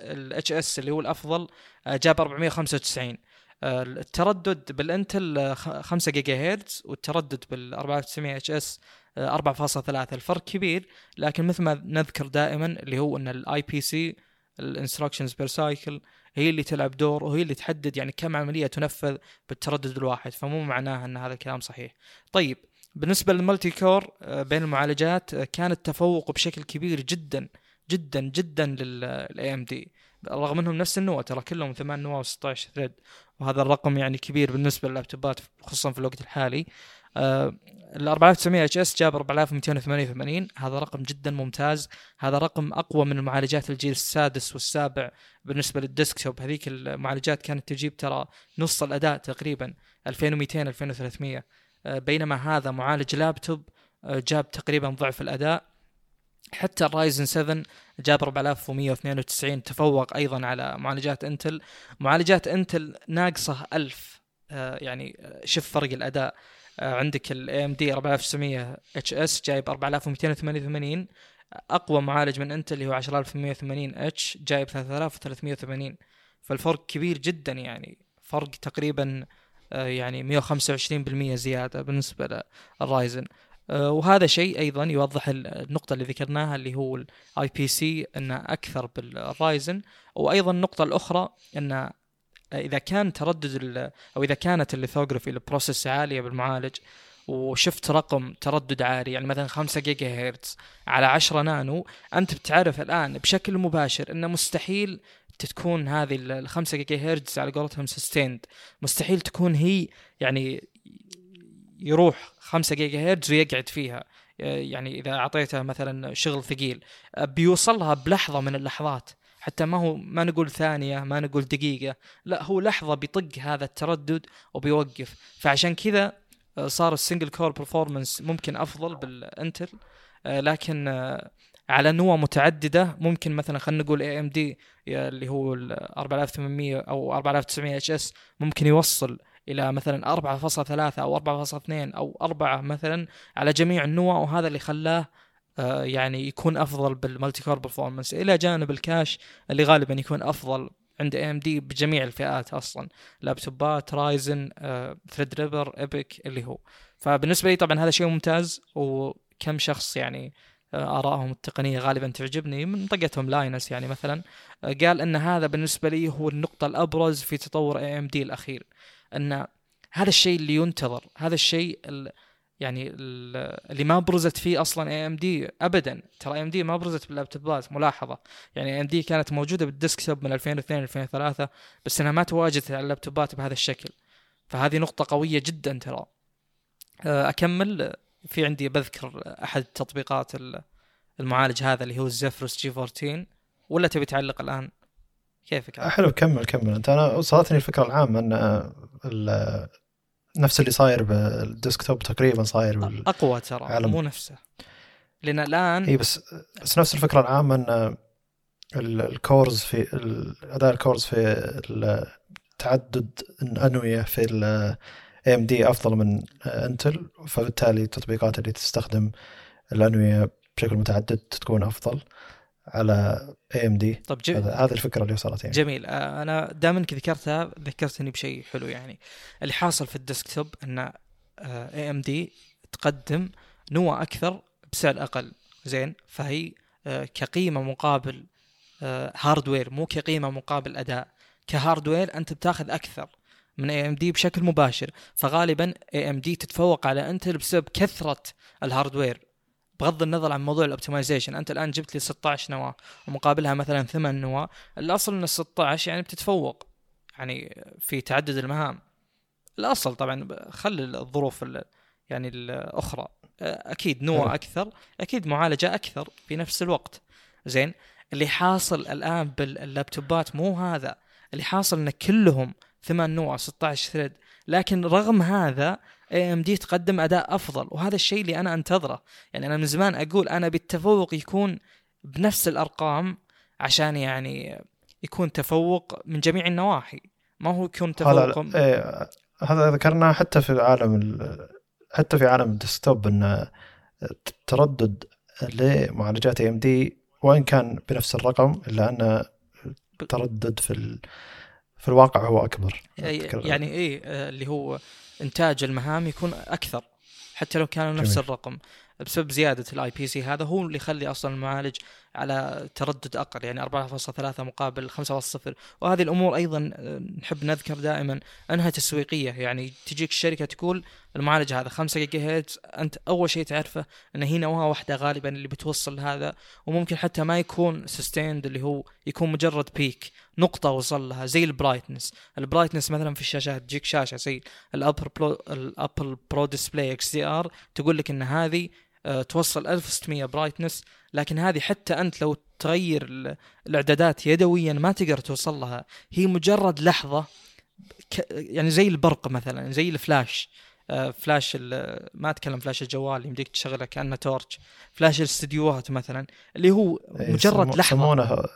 ال HS اللي هو الأفضل آه، جاب 495 التردد بالإنتل 5 جيجا هرتز والتردد بال 4900 HS 4.3 الفرق كبير لكن مثل ما نذكر دائما اللي هو إن ال IPC ال instructions per cycle هي اللي تلعب دور وهي اللي تحدد يعني كم عملية تنفذ بالتردد الواحد فمو معناه إن هذا الكلام صحيح. طيب بالنسبة لل multi core آه، بين المعالجات آه، كان التفوق بشكل كبير جدا جدا جدا لل AMD رغم إنهم نفس النوى ترى كلهم 8 نواة و16 thread وهذا الرقم يعني كبير بالنسبة لل laptopات خصوصا في الوقت الحالي ال 4900 HS جاب 4288 هذا رقم جدا ممتاز. هذا رقم أقوى من المعالجات الجيل السادس والسابع بالنسبة لل desktop. هذيك المعالجات كانت تجيب ترى نص الأداء تقريبا 2200 2300 آه، بينما هذا معالج لابتوب آه، جاب تقريبا ضعف الأداء. حتى الرايزن 7 جاب 4192 تفوق أيضا على معالجات إنتل. معالجات إنتل ناقصة 1000 يعني شوف فرق الأداء. آه، عندك ال AMD 4900 HS جايب 4288 أقوى معالج من انتل اللي هو 10180 H جايب 3380 فالفرق كبير جدا يعني فرق تقريبا آه، يعني 125% زيادة بالنسبة للرايزن. آه، وهذا شيء أيضا يوضح النقطة اللي ذكرناها اللي هو ال IPC إنه أكثر بالرايزن. وأيضا النقطة الأخرى ان إذا كان تردد أو إذا كانت ال lithography ال process عالية بالمعالج وشفت رقم تردد عالي يعني مثلا 5 جيجا هرتز على 10 نانو أنت بتعرف الآن بشكل مباشر إنه مستحيل تكون هذه ال 5 جيجا هرتز على قولتهم sustained مستحيل تكون هي يعني يروح 5 جيجا هرتز ويقعد فيها. يعني إذا اعطيته مثلا شغل ثقيل. بيوصلها بلحظة من اللحظات. حتى ما هو ما نقول ثانية ما نقول دقيقة لا هو لحظة بيطق هذا التردد وبيوقف. فعشان كذا آه، صار ال single core performance ممكن أفضل بالإنتل آه، لكن آه، على نوع متعددة ممكن مثلا خلينا نقول AMD اللي هو 4800 أو 4900 HS ممكن يوصل إلى مثلا 4.3 أو 4.2 أو 4 مثلا على جميع النوع وهذا اللي خلاه يعني يكون أفضل بال multi-core performance إلى جانب ال cache اللي غالبا يكون أفضل عند AMD بجميع الفئات أصلا. لابتوبات Ryzen Threadripper EPYC اللي هو. فبالنسبة لي طبعا هذا شيء ممتاز وكم شخص يعني آه، آرائهم التقنية غالبا تعجبني من ضمنهم Linus يعني مثلا. آه، قال إن هذا بالنسبة لي هو النقطة الأبرز في تطور AMD الأخير. إن هذا الشيء اللي ينتظر هذا الشيء يعني اللي ما برزت فيه أصلا AMD ابدا. ترى AMD ما برزت باللابتوبات ملاحظة. يعني AMD كانت موجودة بال desktop من 2002 2003 بس إنها ما تواجدت على اللابتوبات بهذا الشكل. فهذه نقطة قوية جدا ترى. آه، أكمل. في عندي بذكر أحد تطبيقات المعالج هذا اللي هو ال Zephyrus G14 ولا تبي تعلق الآن؟ كيفك؟ حلو كمل كمل. أنت أنا وصلتني الفكرة العامة إن نفس اللي صاير بال desktop تقريبا صاير بال... أقوى ترى عالم. مو نفسه لأن الآن إي بس بس نفس الفكرة العامة إن ال cores في أداء ال cores في تعدد الأنوية في AMD أفضل من Intel فبالتالي التطبيقات اللي تستخدم الأنوية بشكل متعدد تكون أفضل على AMD طب جميل. هذه الفكرة اللي وصلت يعني. جميل. آه، أنا دائما ذكرتها ذكرتني بشيء حلو يعني. اللي حاصل في ال desktop إن AMD تقدم نوع أكثر بسعر أقل. زين؟ فهي آه، كقيمة مقابل hardware آه، مو كقيمة مقابل أداء. ك hardware أنت بتاخذ أكثر من AMD بشكل مباشر. فغالبا AMD تتفوق على Intel بسبب كثرة ال hardware بغض النظر عن موضوع ال optimization أنت الآن جبت لي 16 نواة ومقابلها مثلا 8 نواة الأصل إن ال 16 يعني بتتفوق يعني في تعدد المهام. الأصل طبعا خلي الظروف يعني الأخرى. أكيد نواه أكثر أكيد معالجة أكثر في نفس الوقت. زين اللي حاصل الآن باللابتوبات مو هذا. اللي حاصل إن كلهم 8 نواة 16 ثريد لكن رغم هذا اي ام دي تقدم أداء أفضل وهذا الشيء اللي أنا أنتظره. يعني أنا من زمان أقول أنا بالتفوق يكون بنفس الأرقام عشان يعني يكون تفوق من جميع النواحي ما هو يكون تفوق هذا إيه هذا ذكرناه حتى في عالم حتى في عالم ال desktop إن التردد لمعالجات AMD وإن كان بنفس الرقم إلا أن التردد في في الواقع هو أكبر. يعني إيه اللي هو إنتاج المهام يكون أكثر حتى لو كانوا نفس جميل. الرقم. بسبب زيادة ال IPC هذا هو اللي يخلي أصلا المعالج على تردد أقل يعني 4.3 مقابل 5.0 وهذه الأمور أيضا آه، نحب نذكر دائما أنها تسويقية. يعني تجيك الشركة تقول المعالج هذا 5 جيجا هرتز أنت أول شيء تعرفه إن هي نواه واحدة غالبا اللي بتوصل هذا وممكن حتى ما يكون sustained اللي هو يكون مجرد peak نقطة وصل لها زي ال brightness ال brightness مثلا في الشاشات تجيك شاشة زي ال Apple Pro ال Apple Pro Display XDR تقول لك إن هذه آه، توصل 1600 brightness لكن هذه حتى أنت لو تغير الإعدادات يدويا ما تقدر توصل لها. هي مجرد لحظة يعني زي البرق مثلا زي الفلاش آه، فلاش ما أتكلم فلاش الجوال يمديك تشغله كأنه torch flash الاستديوهات مثلا اللي هو إيه، مجرد لحظة. يسمونه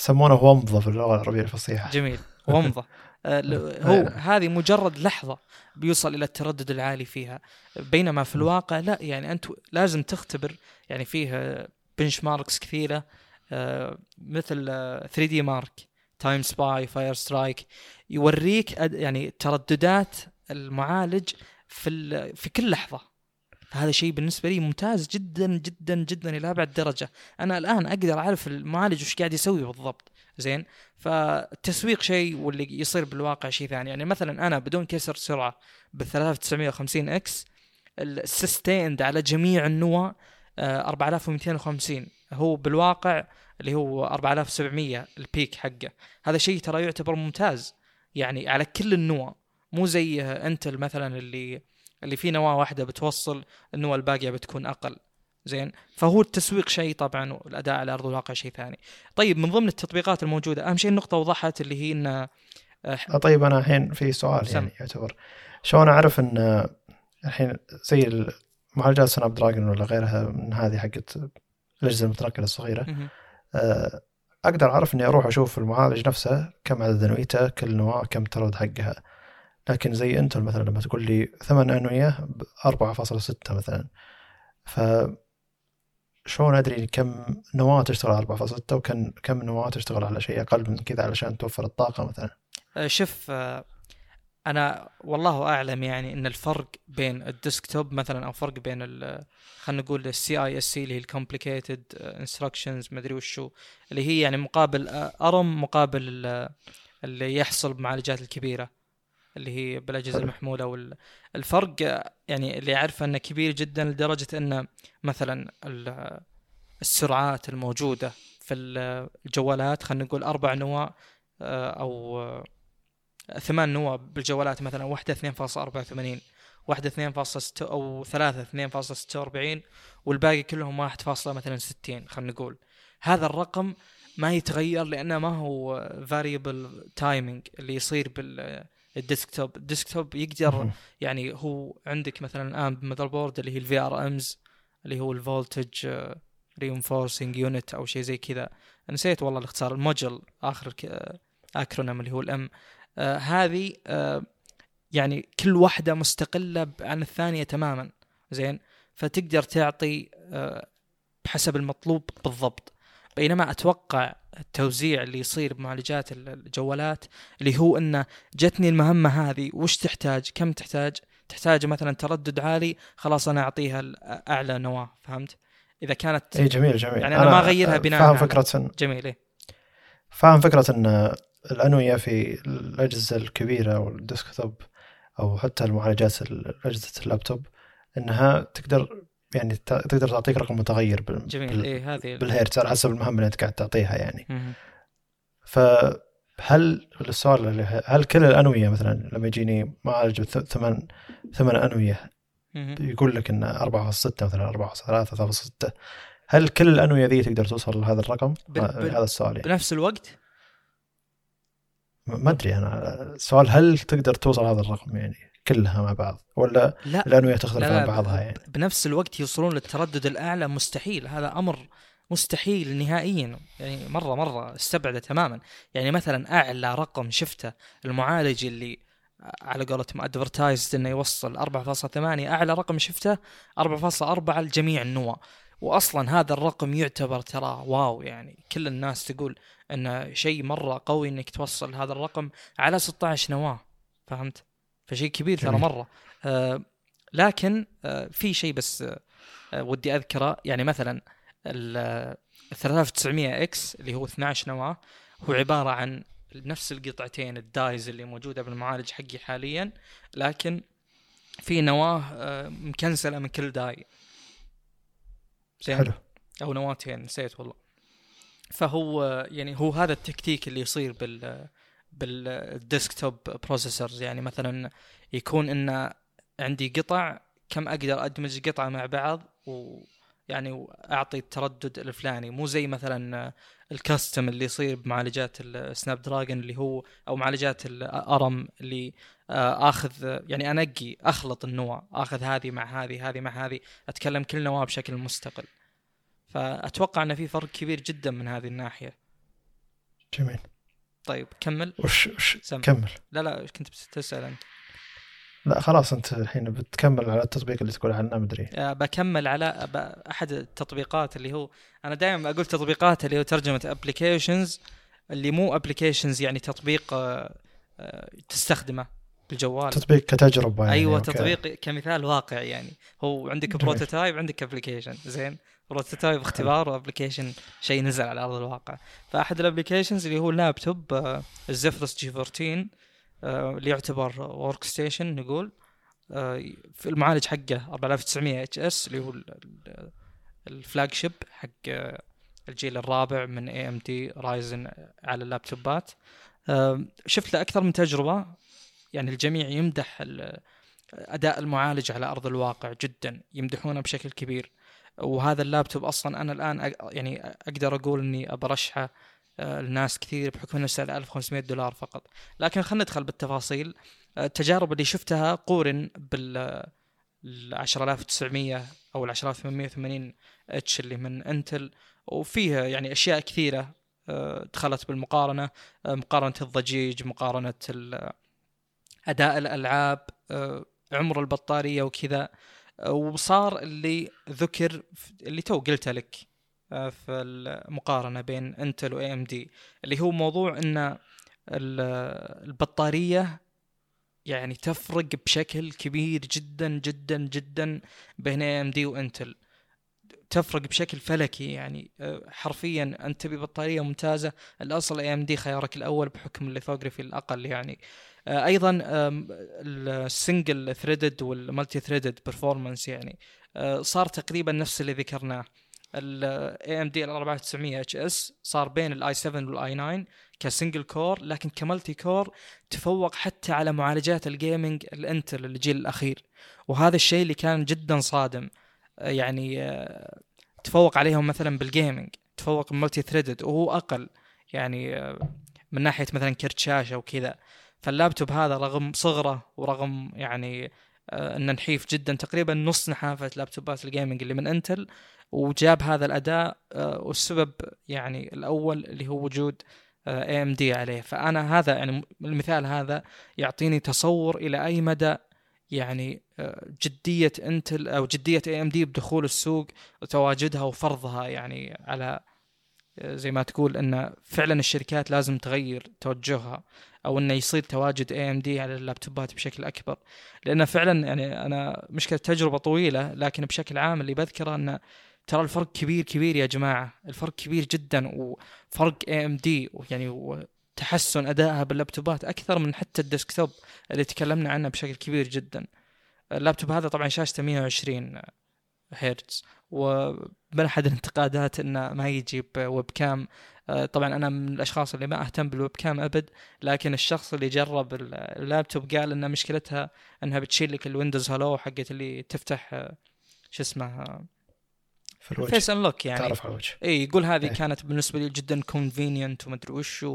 يسمونه ومضة في اللغة العربية الفصيحة. جميل. ومضة. آه، هو. هذه مجرد لحظة بيوصل إلى التردد العالي فيها. بينما في الواقع لا يعني أنت لازم تختبر يعني فيه benchmarks كثيرة آه، مثل 3DMark Time Spy Fire Strike يوريك يعني ترددات المعالج في في كل لحظة. هذا شيء بالنسبة لي ممتاز جدا جدا جدا إلى أبعد درجة. أنا الآن أقدر أعرف المعالج وش قاعد يسوي بالضبط. زين؟ فالتسويق شيء واللي يصير بالواقع شيء ثاني. يعني مثلا أنا بدون كسر سرعة ب 3950 X ال sustained على جميع 4250 آه، هو بالواقع اللي هو 4700 ال peak حقه. هذا شيء ترى يعتبر ممتاز. يعني على كل النوى. مو زي Intel مثلا اللي اللي فيه نواة واحدة بتوصل النواة الباقية بتكون أقل. زين؟ فهو التسويق شيء طبعا والأداء على أرض الواقع شيء ثاني. طيب من ضمن التطبيقات الموجودة أهم شيء النقطة وضحت اللي هي إن آه، طيب أنا الحين في سؤال سم. يعني يعتبر. شلون أعرف إن الحين زي معالجات سناب دراجون ولا غيرها من هذه حقت الأجهزة المتنقلة الصغيرة. آه، أقدر أعرف إني أروح أشوف المعالج نفسه كم عدد انويته كل نواة كم ترد حقها. لكن زي انتل مثلا لما تقول لي ثمان انويه 4.6 مثلا. ف شلون أدري كم نواة تشتغل على 4.6 وكم كم نواة تشتغل على شيء أقل من كذا علشان توفر الطاقة مثلا؟ أه، شوف أه، أنا والله أعلم يعني إن الفرق بين ال desktop مثلا أو فرق بين خلينا نقول ال CISC اللي هي ال complicated instructions مدري وشو اللي هي يعني مقابل ARM مقابل اللي يحصل بمعالجات الكبيرة. اللي هي بالأجهزة. المحمولة والفرق يعني اللي أعرفه إنه كبير جدا لدرجة ان مثلا ال- السرعات الموجودة في ال- الجوالات خلينا نقول أربع نواة آه، أو آه، ثمان نواة بالجوالات مثلا واحدة 2.84 واحدة 2.6 أو ثلاثة 2.46 والباقي كلهم واحد فاصلة مثلا 60 خلينا نقول. هذا الرقم ما يتغير لأنه ما هو variable timing اللي يصير بال desktop ال desktop. يقدر مهم. يعني هو عندك مثلا الآن ب motherboard اللي هي ال VRMs اللي هو ال voltage reinforcing unit أو شيء زي كذا. نسيت والله الاختصار الموجل آخر acronym اللي هو الام آه هذه آه يعني كل واحدة مستقلة عن الثانية تماما. زين؟ فتقدر تعطي آه بحسب المطلوب بالضبط. بينما أتوقع التوزيع اللي يصير بمعالجات ال- الجوالات اللي هو إنه جتني المهمة هذه وش تحتاج؟ كم تحتاج؟ تحتاج مثلا تردد عالي خلاص أنا أعطيها أعلى نواة فهمت؟ إذا كانت إي جميل جميل. يعني أنا ما أغيرها بناء فاهم فكرة إن جميل إيه؟ فاهم فكرة إن الأنوية في الأجهزة الكبيرة والديسكتوب أو حتى المعالجات ال- أجهزة اللابتوب إنها تقدر يعني تقدر تعطيك رقم متغير بال- جميل. بال- إيه هذه بالهيرتز على حسب المهمة اللي أنت قاعد تعطيها يعني. فهل السؤال اللي ه- هل كل الأنوية مثلا لما يجيني معالج ثمان ثمان أنوية. يقول لك إن 4.6 مثلا 4.3 3.6 هل كل الأنوية ذي تقدر توصل لهذا الرقم؟ بال- بال- هذا السؤال يعني. بنفس الوقت؟ ما أدري أنا. السؤال هل تقدر توصل هذا الرقم يعني؟ كلها مع بعض ولا لا الانويه تختلف لا، عن بعضها يعني؟ بنفس الوقت يوصلون للتردد الأعلى مستحيل هذا أمر مستحيل نهائيا يعني مرة مرة استبعده تماما. يعني مثلا أعلى رقم شفته المعالج اللي على قولتهم advertised إنه يوصل 4.8 أعلى رقم شفته 4.4 لجميع النواه واصلا هذا الرقم يعتبر ترى wow يعني كل الناس تقول إنه شيء مرة قوي إنك توصل هذا الرقم على 16 نواة فهمت؟ فشيء كبير ترى. مرة. آه لكن آه في شيء بس آه آه، ودي أذكره. يعني مثلا ال آه، 3900 X اللي هو 12 نواة هو عبارة عن نفس القطعتين ال dies اللي موجودة بالمعالج حقي حاليا لكن في نواة آه، مكنسلة من كل die. حلو. أو نواتين نسيت والله. فهو يعني هو هذا التكتيك اللي يصير بال بال desktop processors يعني مثلا يكون إن عندي قطع كم أقدر أدمج قطعه مع بعض ويعني واعطي التردد الفلاني. مو زي مثلا ال custom اللي يصير بمعالجات ال Snapdragon اللي هو أو معالجات ال ARM اللي آه، آخذ يعني أنقي أخلط النواه آخذ هذه مع هذه هذه مع هذه أتكلم كل نواه بشكل مستقل. فأتوقع إن في فرق كبير جدا من هذه الناحية. جميل. طيب كمل. وش, وش سم. كمل. لا لا كنت بتسال أنت. لا خلاص أنت الحين بتكمل على التطبيق اللي تقول عنه مدري آه، بكمل على أحد التطبيقات اللي هو أنا دائما أقول تطبيقات اللي هو ترجمة applications اللي مو applications يعني تطبيق آه، آه، تستخدمه بالجوال. تطبيق كتجربة يعني أيوه وك- تطبيق كمثال واقع يعني. هو عندك. prototype عندك application زين؟ prototype اختبار و application شيء نزل على أرض الواقع. فأحد ال applications اللي هو اللابتوب ال Zephyrus G 14 آه، اللي يعتبر workstation نقول آه، في المعالج حقه 4900 HS اللي هو ال- ال- ال flagship حق آه، الجيل الرابع من AMD Ryzen على اللابتوبات آه، شفت له أكثر من تجربة. يعني الجميع يمدح أداء المعالج على أرض الواقع جدا يمدحونه بشكل كبير. وهذا اللابتوب أصلا أنا الآن يعني أقدر أقول إني برشحه آه، لناس كثير بحكم إنه سعره 1500 دولار فقط. لكن خلينا ندخل بالتفاصيل. آه، التجارب اللي شفتها قورن بال ال 10900 أو ال 10880 H اللي من إنتل. وفيها يعني أشياء كثيرة آه، دخلت بالمقارنة آه، مقارنة الضجيج مقارنة أداء الألعاب آه، عمر البطارية وكذا. آه، وصار اللي ذكر اللي تو قلته لك آه، في المقارنة بين انتل و AMD اللي هو موضوع إن ال- البطارية يعني تفرق بشكل كبير جدا جدا جدا بين AMD وانتل تفرق بشكل فلكي يعني آه، حرفيا أنت تبي بطاريه ممتازة الأصل AMD خيارك الأول بحكم ال lithography الأقل يعني. أيضا ال single threaded وال multi threaded performance يعني آه، صار تقريبا نفس اللي ذكرناه. ال AMD ال 4900 HS صار بين ال i 7 وال i 9 ك single core لكن ك multi core تفوق حتى على معالجات ال gaming الانتل الجيل الأخير. وهذا الشيء اللي كان جدا صادم. يعني تفوق عليهم مثلا بال gaming تفوق multi threaded وهو أقل. يعني من ناحية مثلا كرت شاشة وكذا. فاللابتوب هذا رغم صغره ورغم يعني آه، إنه نحيف جدا تقريبا نص نحافة لابتوبات ال gaming اللي من انتل وجاب هذا الأداء آه، والسبب يعني الأول اللي هو وجود AMD عليه. فأنا هذا يعني المثال هذا يعطيني تصور إلى أي مدى يعني آه، جدية انتل أو جدية AMD بدخول السوق وتواجدها وفرضها يعني على زي ما تقول إن فعلا الشركات لازم تغير توجهها. أو إنه يصير تواجد AMD على اللابتوبات بشكل أكبر. لأن فعلا يعني أنا مشكله تجربة طويلة لكن بشكل عام اللي بذكره إنه ترى الفرق كبير كبير يا جماعة. الفرق كبير جدا وفرق AMD يعني وتحسن أدائها باللابتوبات أكثر من حتى ال desktop اللي تكلمنا عنه بشكل كبير جدا. اللابتوب هذا طبعا شاشته 120 هرتز ومن احد الانتقادات إنه ما يجيب webcam آه، طبعا أنا من الأشخاص اللي ما أهتم بال webcam أبد لكن الشخص اللي جرب اللابتوب قال إن مشكلتها إنها بتشيل لك ال Windows Hello حقت اللي تفتح آه، شو اسمه في الوجه face unlock يعني تعرف على الوجه إي يقول هذه إيه. كانت بالنسبة لي جدا convenient ومدري وش.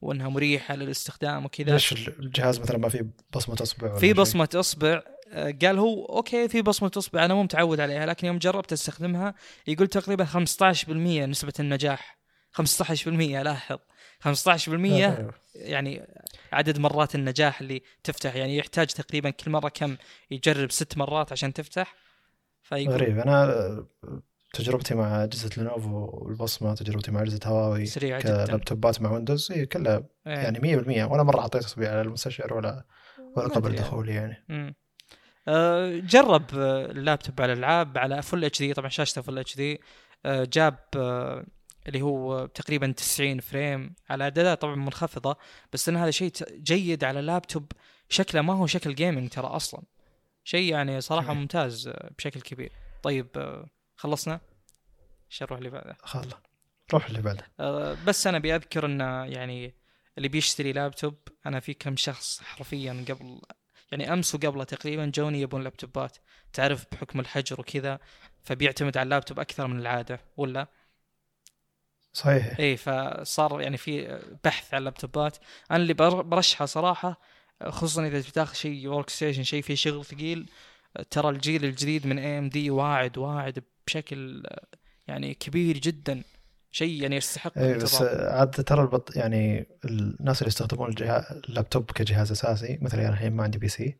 وإنها مريحة للاستخدام وكذا ليش الجهاز مثلا ما فيه بصمة أصبع في؟ بصمة أصبع قال هو okay في بصمة اصبع أنا مو متعود عليها لكن يوم جربت أستخدمها يقول تقريبا 15% نسبة النجاح 15% لاحظ 15% أيوه. يعني عدد مرات النجاح اللي تفتح يعني يحتاج تقريبا كل مرة كم يجرب ست مرات عشان تفتح فيقول غريب أنا تجربتي مع أجهزة لينوفو والبصمة تجربتي مع أجهزة هواوي سريعه جدا ك لابتوبات مع Windows إيه كلها إيه. يعني 100% ولا مرة أعطيت اصبعي على المستشعر ولا ولا قبل أدري. دخولي يعني. آه، جرب آه، اللابتوب على الألعاب على Full HD طبعا شاشته Full HD جاب آه، اللي هو تقريبا 90 frame على اعدادات طبعا منخفضة بس إن هذا شيء جيد على لابتوب شكله ما هو شكل gaming ترى أصلا. شيء يعني صراحة. ممتاز آه، بشكل كبير. طيب آه، خلصنا؟ إيش نروح اللي بعده؟ خلاص. روح اللي بعده. آه، بس أنا بأذكر إن يعني اللي بيشتري لابتوب أنا في كم شخص حرفيا قبل يعني امس وقبله تقريبا. جوني يبون لابتوبات. تعرف بحكم الحجر وكذا فبيعتمد على اللابتوب أكثر من العادة ولا؟ صحيح. اي فصار يعني في بحث على اللابتوبات. أنا اللي بر- برشحه صراحة خصوصا إذا بتاخذ شيء workstation شيء فيه شغل ثقيل ترى الجيل الجديد من AMD واعد واعد بشكل يعني كبير جدا. شيء يعني يستحق اي بس. عاد ترى البط يعني الناس اللي يستخدمون الجهاز اللابتوب كجهاز أساسي مثلي أنا الحين ما عندي PC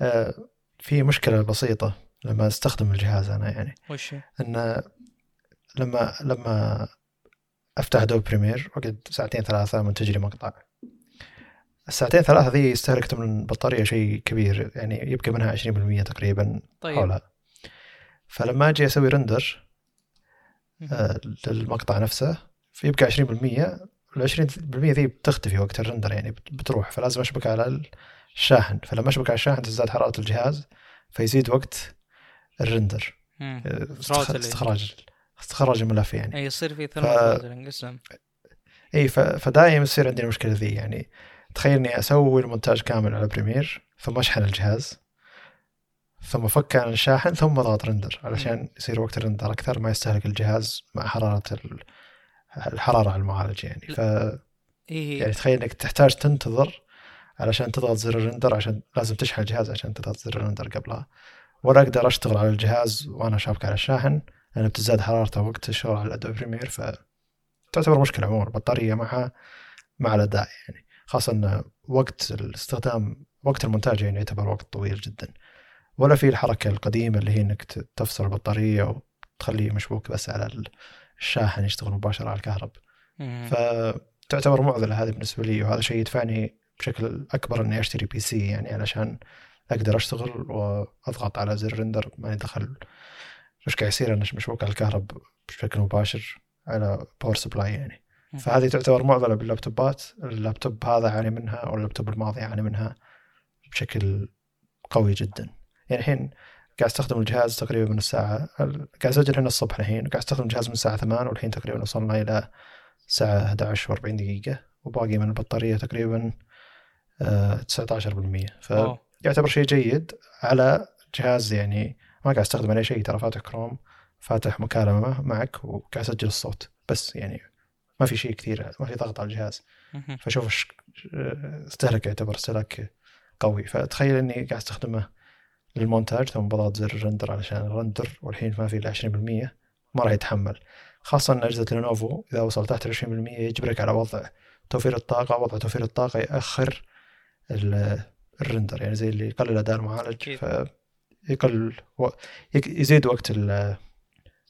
آه، في مشكلة بسيطة لما أستخدم الجهاز أنا يعني وش هي؟ إن لما لما أفتح Adobe Premiere وأقعد ساعتين ثلاثة منتج لي مقطع الساعتين ثلاثة ذي يستهلك من البطاريه شيء كبير يعني يبقى منها 20% تقريبا طيب حولها فلما أجي أسوي render للمقطع نفسه فيبقى 20% ال 20% ذي بتختفي وقت ال render يعني بت- بتروح فلازم أشبك على الشاحن. فلما أشبك على الشاحن تزداد حرارة الجهاز فيزيد وقت ال render. آه، Throttling. استخراج استخراج الملف يعني. أي يصير في ف- thermal اسلم إي ف- فدايم يصير عندي المشكلة ذي يعني. تخيل إني أسوي المونتاج كامل على Premiere ثم أشحن الجهاز. ثم فك عن الشاحن ثم اضغط render علشان يصير وقت ال render أكثر ما يستهلك الجهاز مع حرارة ال- الحرارة على المعالج يعني ف اي يعني تخيل إنك تحتاج تنتظر علشان تضغط زر ال render عشان لازم تشحن الجهاز عشان تضغط زر ال render قبلها. ولا أقدر أشتغل على الجهاز وأنا شابك على الشاحن لأن بتزداد حرارته وقت الشغل على ال Adobe Premiere ف تعتبر مشكلة عموما. البطارية مع مع الاداء يعني. خاصة إن وقت الاستخدام وقت المونتاج يعني يعتبر وقت طويل جدا. ولا في الحركة القديمة اللي هي إنك تفصل البطارية وتخليه مشبوك بس على الشاحن يشتغل مباشرة على الكهرب. فتعتبر معضلة هذه بالنسبة لي وهذا شيء يدفعني بشكل أكبر إني أشتري PC يعني علشان أقدر أشتغل وأضغط على زر render ماني دخل. إيش قاعد يصير أنا مشبوك على الكهرب بشكل مباشر على power supply يعني. فهذه تعتبر معضلة باللابتوبات. اللابتوب هذا يعاني منها أو اللابتوب الماضي يعاني منها بشكل قوي جدا. يعني الحين قاعد أستخدم الجهاز تقريبا من الساعة قاعد أسجل هنا الصبح الحين وقاعد أستخدم الجهاز من الساعة 8 والحين تقريبا وصلنا إلى الساعة 11 و40 دقيقة وباقي من البطارية تقريبا آه 19% فيعتبر شيء جيد على جهاز يعني ما قاعد أستخدم عليه شيء ترى فاتح كروم فاتح مكالمة معك وقاعد أسجل الصوت. بس يعني ما في شيء كثير ما في ضغط على الجهاز. فشوف استهلك يعتبر استهلاك قوي. فتخيل إني قاعد أستخدمه للمونتاج ثم بضغط زر ال render علشان ال render والحين ما في إلا 20% ما راح يتحمل. خاصة إن أجهزة لينوفو إذا وصل تحت 20% يجبرك على وضع توفير الطاقة. وضع توفير الطاقة يأخر ال render يعني زي اللي يقلل أداء المعالج. فيقل يزيد وقت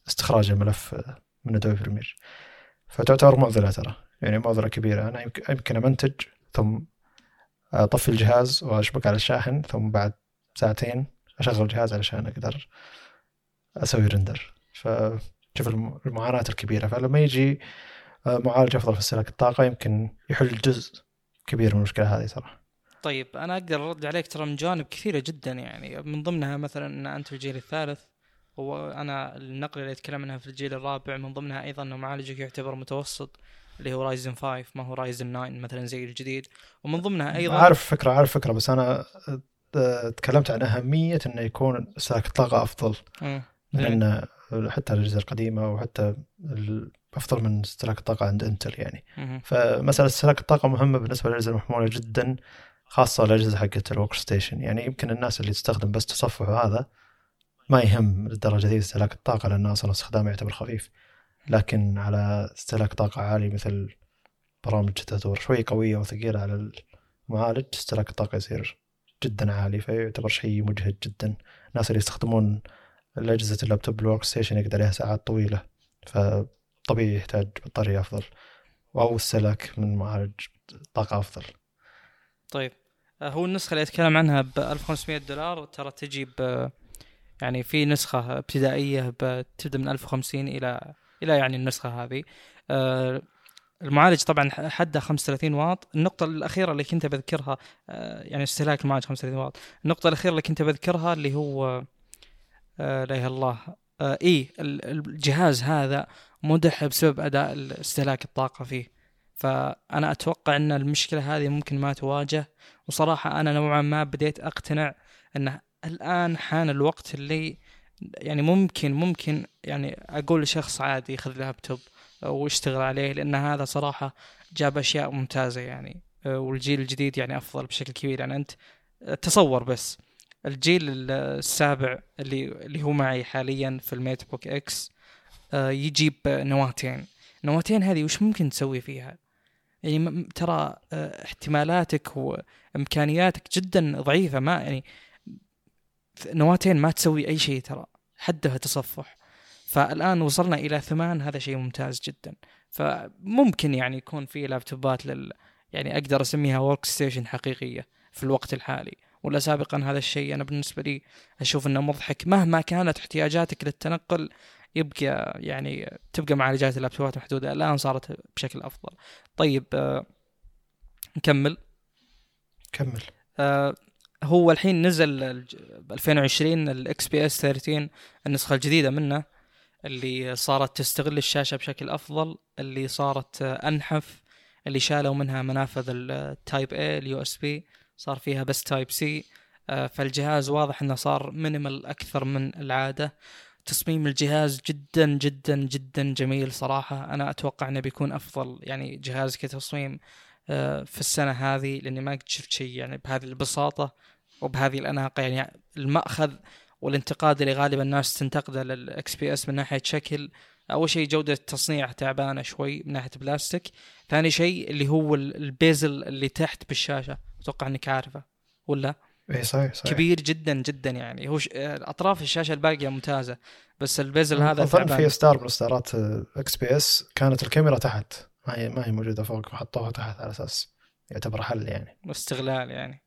استخراج الملف من Adobe Premiere فتعتبر معضلة ترى. يعني معضلة كبيرة. أنا يمكن أمنتج ثم أطفي الجهاز وأشبك على الشاحن ثم بعد ساعتين اشغل الجهاز علشان أقدر أسوي render فشوف المعاناة الكبيرة. فلما يجي آه، معالج أفضل في استهلاك الطاقة يمكن يحل جزء كبير من المشكلة هذه صراحة طيب أنا أقدر أرد عليك ترى من جوانب كثيرة جدا يعني. من ضمنها مثلا إن أنت في الجيل الثالث وأنا النقله اللي أتكلم عنها في الجيل الرابع من ضمنها أيضا إنه معالجك يعتبر متوسط اللي هو رايزن 5 ما هو رايزن 9 مثلا زي الجديد. ومن ضمنها أيضا عارف فكرة عارف فكرة بس أنا تكلمت عن أهمية إنه يكون استهلاك الطاقة أفضل لأن حتى الأجهزة القديمة وحتى أفضل من استهلاك الطاقة عند إنتل يعني. فمسألة استهلاك الطاقة مهمة بالنسبة للأجهزة المحمولة جدا خاصة الأجهزة حقت ال workstation يعني يمكن الناس اللي تستخدم بس تصفح هذا ما يهم للدرجة دي استهلاك الطاقة لأن أصلا استخدامه يعتبر خفيف. لكن على استهلاك طاقة عالي مثل برامج تدور شوي قوية وثقيلة على المعالج استهلاك الطاقة يصير جدا عالي فيعتبر شيء مجهد جدا. الناس اللي يستخدمون الأجهزة اللابتوب ال workstation يقعد عليها ساعات طويلة فطبيعي يحتاج بطارية أفضل أو استهلاك من معالج طاقة أفضل. طيب آه، هو النسخة اللي أتكلم عنها ب 1500 دولار ترى تجي ب يعني في نسخة ابتدائية بتبدأ من 1050 إلى إلى يعني النسخة هذه. آه، المعالج طبعا حده 35 واط. النقطة الأخيرة اللي كنت بذكرها آه، يعني استهلاك المعالج 35 واط. النقطة الأخيرة اللي كنت بذكرها اللي هو آه، لا إله إلا الله آه اي الجهاز هذا مدح بسبب أداء استهلاك الطاقة فيه. فأنا أتوقع إن المشكلة هذه ممكن ما تواجه. وصراحة أنا نوعا ما بديت أقتنع انه الآن حان الوقت اللي يعني ممكن ممكن يعني أقول لشخص عادي خذ لابتوب. واشتغل عليه لأن هذا صراحة جاب أشياء ممتازة يعني. آه، والجيل الجديد يعني أفضل بشكل كبير. يعني أنت تصور بس الجيل السابع اللي اللي هو معي حاليا في ال MateBook X آه، يجيب نواتين. نواتين هذه وش ممكن تسوي فيها؟ يعني ترى آه، احتمالاتك وإمكانياتك جدا ضعيفة. ما يعني نواتين ما تسوي أي شيء ترى حدها تصفح. فالآن وصلنا إلى ثمان هذا شيء ممتاز جدا. فممكن يعني يكون في لابتوبات لل يعني أقدر أسميها workstation حقيقية في الوقت الحالي. ولا سابقا هذا الشيء أنا بالنسبة لي أشوف إنه مضحك. مهما كانت احتياجاتك للتنقل يبقى يعني تبقى معالجات اللابتوبات محدودة. الآن صارت بشكل أفضل. طيب آه نكمل. كمل. آه هو الحين نزل ب 2020 ال XPS 13 النسخة الجديدة منه. اللي صارت تستغل الشاشة بشكل أفضل اللي صارت أنحف اللي شالوا منها منافذ ال Type-A ال USB صار فيها بس Type-C آه، فالجهاز واضح إنه صار minimal أكثر من العادة. تصميم الجهاز جدا جدا جدا جميل صراحة. أنا أتوقع إنه بيكون أفضل يعني جهاز كتصميم آه، في السنة هذه لأني ما قد شفت شيء يعني بهذه البساطة وبهذه الأناقة. يعني المأخذ والانتقاد اللي غالبا الناس تنتقده لل XPS من ناحية شكل. أول شيء جودة التصنيع تعبانة شوي من ناحية بلاستيك. ثاني شيء اللي هو ال bezel اللي تحت بالشاشة أتوقع إنك عارفه ولا؟ اي صحيح صحيح. كبير جدا جدا يعني. هو ش... أطراف الشاشة الباقية ممتازة بس ال bezel هذا اظن في ستار من ستارات XPS كانت الكاميرا تحت. ما هي ما هي موجودة فوق وحطوها تحت على أساس يعتبر حل يعني. استغلال يعني.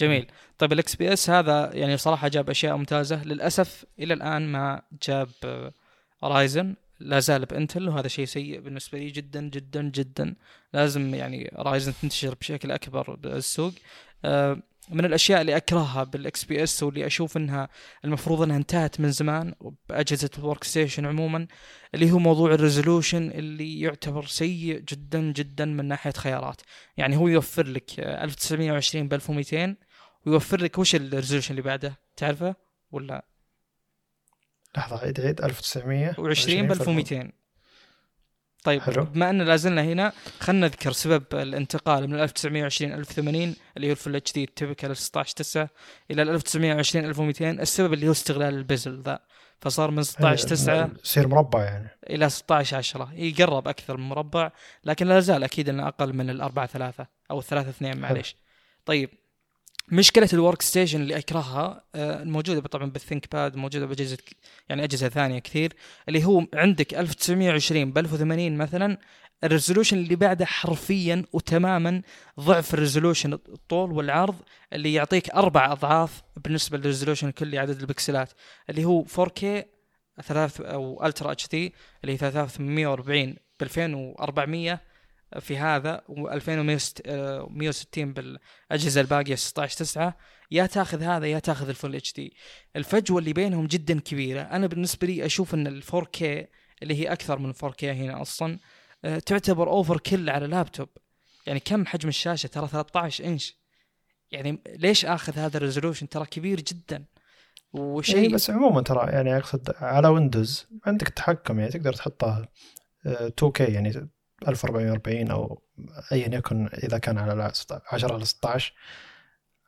جميل. طيب ال XPS هذا يعني صراحة جاب أشياء ممتازة. للأسف إلى الآن ما جاب رايزن لا زال بإنتل وهذا شيء سيء بالنسبة لي جدا جدا جدا. لازم يعني رايزن تنتشر بشكل أكبر بالسوق. آه، من الأشياء اللي أكرهها بال XPS واللي أشوف إنها المفروض إنها انتهت من زمان بأجهزة ال workstation عموما اللي هو موضوع ال resolution اللي يعتبر سيء جدا جدا من ناحية خيارات. يعني هو يوفر لك 1920 ب 1200 ويوفر لك وش ال resolution اللي بعده؟ تعرفه ولا؟ لحظة عيد عيد 1920 ب 1200 طيب حلو. بما أن لازلنا هنا خلينا نذكر سبب الانتقال من 1920 1080 اللي هو الفل اتش دي التبكال 16 9 إلى 1920 1200 السبب اللي هو استغلال البزل ذا. فصار من 16 9 يصير مربع يعني. إلى 16 10 يقرب أكثر من مربع لكن لا زال أكيد أنه أقل من الأربعة ثلاثة أو الثلاثة اثنين معليش. طيب مشكلة ال workstation اللي أكرهها آه، الموجودة طبعا بال ThinkPad موجودة بأجهزة يعني أجهزة ثانية كثير اللي هو عندك 1920 ب 1080 مثلا ال resolution اللي بعده حرفيا وتماما ضعف ال resolution الطول والعرض اللي يعطيك أربع أضعاف بالنسبة لل resolution الكلي عدد البكسلات اللي هو 4K ثلاث أو Ultra HD اللي هي 3840 ب 2400 في هذا و2160 بالأجهزة الباقية 16 9 يا تاخذ هذا يا تاخذ ال Full HD. الفجوة اللي بينهم جدا كبيرة. أنا بالنسبة لي أشوف إن ال 4K اللي هي أكثر من 4K هنا أصلا آه، تعتبر overkill على لابتوب. يعني كم حجم الشاشة؟ ترى 13 إنش. يعني ليش آخذ هذا ال resolution؟ ترى كبير جدا. وشيء يعني بس عموما ترى يعني أقصد على ويندوز عندك تحكم يعني تقدر تحطها 2K آه، يعني 1440 أو ايا يكن إذا كان على 10 على 16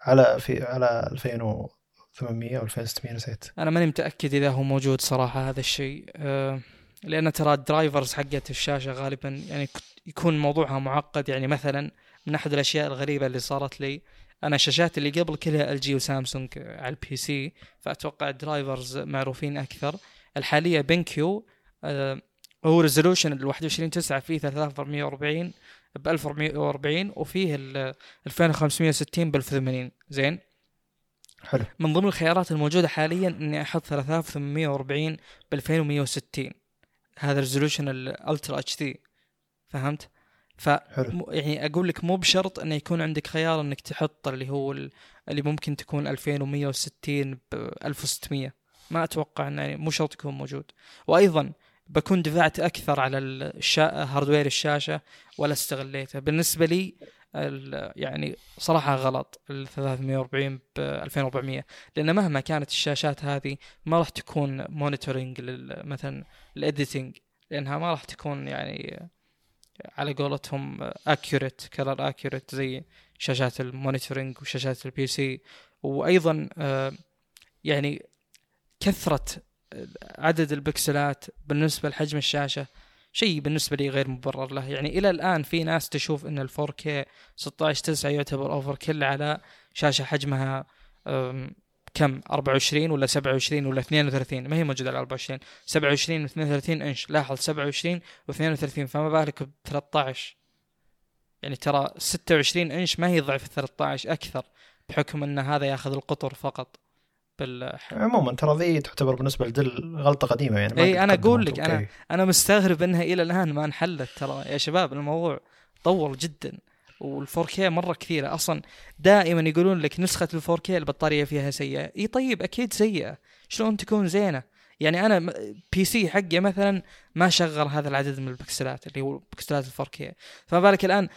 على في على 2800 أو 2600 نسيت. أنا ماني متأكد إذا هو موجود صراحة هذا الشيء أه لأن ترى ال drivers حقت الشاشة غالبا يعني يكون موضوعها معقد. يعني مثلا من أحد الأشياء الغريبة اللي صارت لي أنا الشاشات اللي قبل كلها LG وسامسونج على ال PC فأتوقع ال drivers معروفين أكثر. الحالية BenQ أه هو resolution ال 21 9 فيه 3440 ب 1440 وفيه ال 2560 ب 1080 زين؟ حلو. من ضمن الخيارات الموجودة حاليا إني أحط 3840 ب 2160 هذا resolution ال Ultra HD فهمت؟ ف. يعني أقول لك مو بشرط إنه يكون عندك خيار إنك تحط اللي هو اللي ممكن تكون 2160 ب 1600 ما أتوقع إنه يعني مو شرط يكون موجود. وأيضا بكون دفعت أكثر على الشا... hardware الشاشة ولا استغليته بالنسبة لي يعني صراحة غلط ال 340 ب 2400 لأن مهما كانت الشاشات هذه ما راح تكون monitoring مثلا ال editing لأنها ما راح تكون يعني على قولتهم accurate color accurate زي شاشات ال monitoring وشاشات ال PC وأيضا آه، يعني كثرة عدد البكسلات بالنسبة لحجم الشاشة شيء بالنسبة لي غير مبرر له. يعني إلى الآن في ناس تشوف إن ال 4K 16 9 يعتبر overkill على شاشة حجمها كم؟ 24 ولا 27 ولا 32 ما هي موجودة على 24 27 و 32 إنش. لاحظ 27 و 32 فما بالك ب 13 يعني ترى 26 إنش ما هي ضعف 13 أكثر بحكم إن هذا ياخذ القطر فقط. بال عموما ترى ذي تعتبر بالنسبة لدل غلطه قديمة يعني اي أنا أقول لك أنا أنا مستغرب إنها إلى الآن ما انحلت ترى يا شباب الموضوع طول جدا وال4K مرة كثيرة. أصلا دائما يقولون لك نسخة ال4K البطارية فيها سيئة. إي طيب أكيد سيئة. شلون تكون زينة؟ يعني أنا PC حقي مثلا ما شغل هذا العدد من البكسلات اللي هو بكسلات ال 4K فما بالك الآن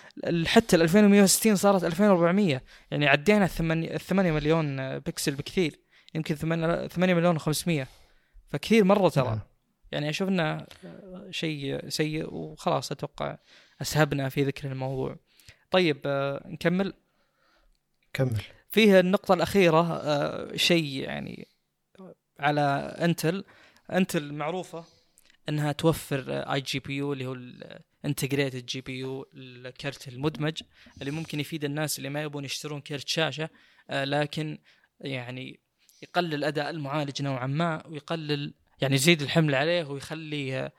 حتى ال 2160 صارت 2400 يعني عدينا ال 8 مليون بكسل بكثير. يمكن 8 8 مليون و500 فكثير مرة ترى. نعم. يعني أشوف إنه شيء سيء وخلاص أتوقع أسهبنا في ذكر الموضوع. طيب آه، نكمل؟ كمل. فيه النقطة الأخيرة آه، شيء يعني على إنتل. إنتل معروفة إنها توفر iGPU اللي هو ال integrated GPU الكرت المدمج اللي ممكن يفيد الناس اللي ما يبون يشترون كرت شاشة. آه، لكن يعني يقلل أداء المعالج نوعا ما ويقلل يعني يزيد الحمل عليه ويخلي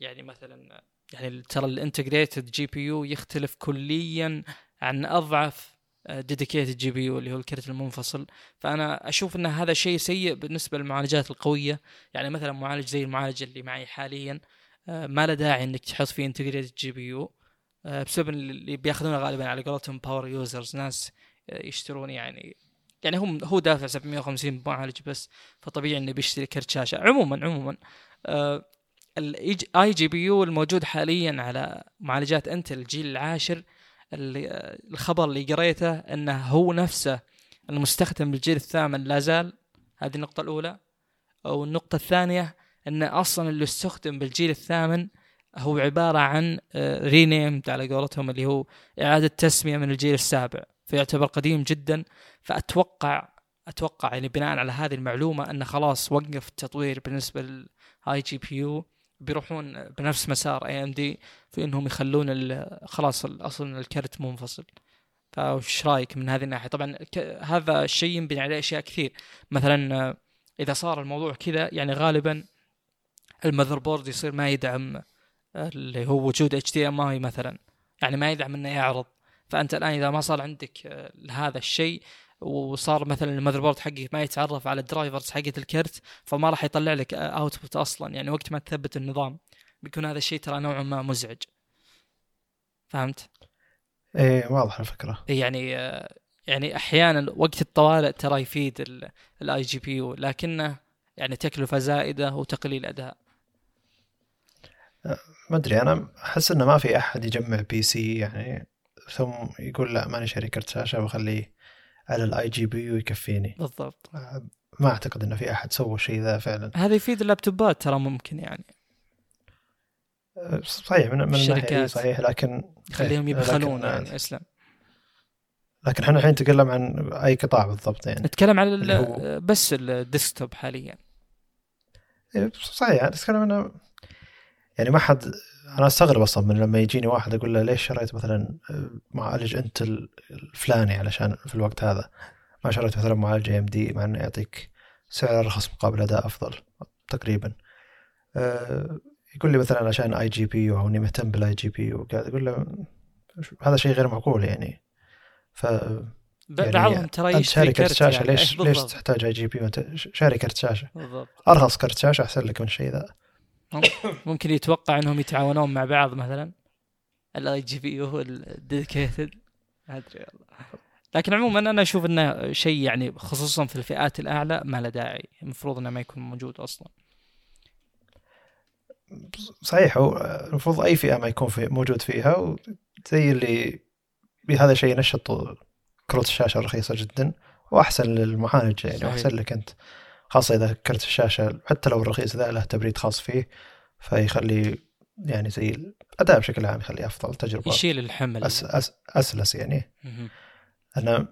يعني مثلا يعني ترى ال integrated GPU يختلف كليا عن أضعف dedicated GPU اللي هو الكرت المنفصل. فأنا أشوف إن هذا شيء سيء بالنسبة للمعالجات القوية. يعني مثلا معالج زي المعالج اللي معي حاليا آه، ما له داعي إنك تحط فيه integrated GPU بسبب اللي بياخذونه غالبا على قولتهم power users ناس آه، يشترون يعني يعني هم هو دافع 750 معالج بس فطبيعي إنه بيشتري كرت شاشة. عموما عموما ال iGPU الموجود حاليا على معالجات إنتل الجيل العاشر اللي الخبر اللي قريته إنه هو نفسه المستخدم بالجيل الثامن لا زال. هذه النقطة الأولى. والنقطة الثانية أن أصلا اللي استخدم بالجيل الثامن هو عبارة عن آه، على قولتهم اللي هو إعادة تسمية من الجيل السابع. فيعتبر قديم جدا. فأتوقع أتوقع يعني بناء على هذه المعلومة أنه خلاص وقف التطوير بالنسبة لل iGPU بيروحون بنفس مسار AMD في إنهم يخلون خلاص أصلا الكرت منفصل. فايش رأيك من هذه الناحية؟ طبعا هذا الشيء ينبني عليه أشياء كثير. مثلا إذا صار الموضوع كذا يعني غالبا ال motherboard يصير ما يدعم اللي هو وجود HDMI مثلا. يعني ما يدعم إنه يعرض. فأنت الآن إذا ما صار عندك هذا الشيء وصار مثلا ال motherboard حقك ما يتعرف على ال drivers حقت الكرت فما راح يطلع لك output أصلا. يعني وقت ما تثبت النظام بيكون هذا الشيء ترى نوعا ما مزعج. فهمت؟ إيه واضح الفكرة. يعني يعني أحيانا وقت الطوارئ ترى يفيد ال iGPU لكنه يعني تكلفة زائدة وتقليل أداء. ما أدري أنا أحس إنه ما في أحد يجمع PC يعني ثم يقول لا ماني شاري كرت شاشة واخليه على ال iGPU ويكفيني. بالضبط. ما أعتقد إنه في أحد سوى شيء ذا فعلا. هذا يفيد اللابتوبات ترى ممكن يعني. صحيح من, من الشركات صحيح لكن يخليهم يبخلون يعني اسلم لكن إحنا الحين نتكلم عن أي قطاع بالضبط يعني. نتكلم على هو... بس الديسكتوب حاليا. إيه، صحيح نتكلم إنه يعني ما حد أنا أستغرب أصلا من لما يجيني واحد أقول له ليش شريت مثلا آه، معالج أنت الفلاني علشان في الوقت هذا؟ ما شريت مثلا معالج AMD مع انه يعطيك سعر ارخص مقابل أداء أفضل تقريبا. أه يقول لي مثلا عشان iGPU أو إني مهتم بال iGPU وقاعد أقول له هذا شيء غير معقول يعني. ف يعني بعضهم ترى يشتري كرت شاشة يعني. ليش ليش تحتاج iGPU شاري كرت شاشة. بالضبط. أرخص كرت شاشة أحسن لك من الشيء ذا. ممكن يتوقع انهم يتعاونون مع بعض مثلا. ال iGPU هو ال dedicated ما أدري والله. لكن عموما أنا أشوف إنه شيء يعني خصوصا في الفئات الأعلى ما له داعي. المفروض إنه ما يكون موجود أصلا. صحيح هو المفروض أي فئة ما يكون في موجود فيها زي اللي بهذا شيء نشط كروت الشاشة رخيصة جدا وأحسن للمعالج يعني وأحسن لك أنت. خاصة إذا كرت الشاشة حتى لو الرخيص ذا له تبريد خاص فيه فيخلي يعني زي الأداء بشكل عام يخليه أفضل تجربة. يشيل الحمل. أس أس أسلس يعني. أنا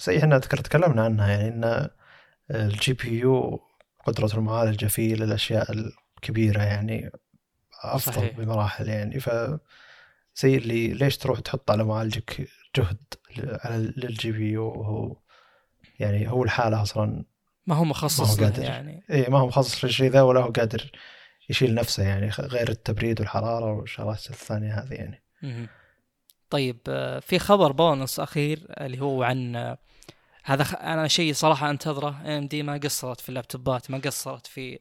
زي إحنا تكلمنا عنها يعني أن ال GPU قدرة المعالجة فيه للأشياء الكبيرة يعني أفضل صحيح. بمراحل يعني. ف زي اللي ليش تروح تحط على معالجك جهد على لل GPU وهو يعني هو الحالة أصلا ما هو مخصص ما هو قادر. يعني. اي ما هو مخصص للشيء ذا ولا هو قادر يشيل نفسه يعني غير التبريد والحرارة والشغلات الثانية هذه يعني. طيب آه، في خبر بونص أخير اللي هو عن آه، هذا أنا شيء صراحة أنتظره. AMD ما قصرت في اللابتوبات ما قصرت في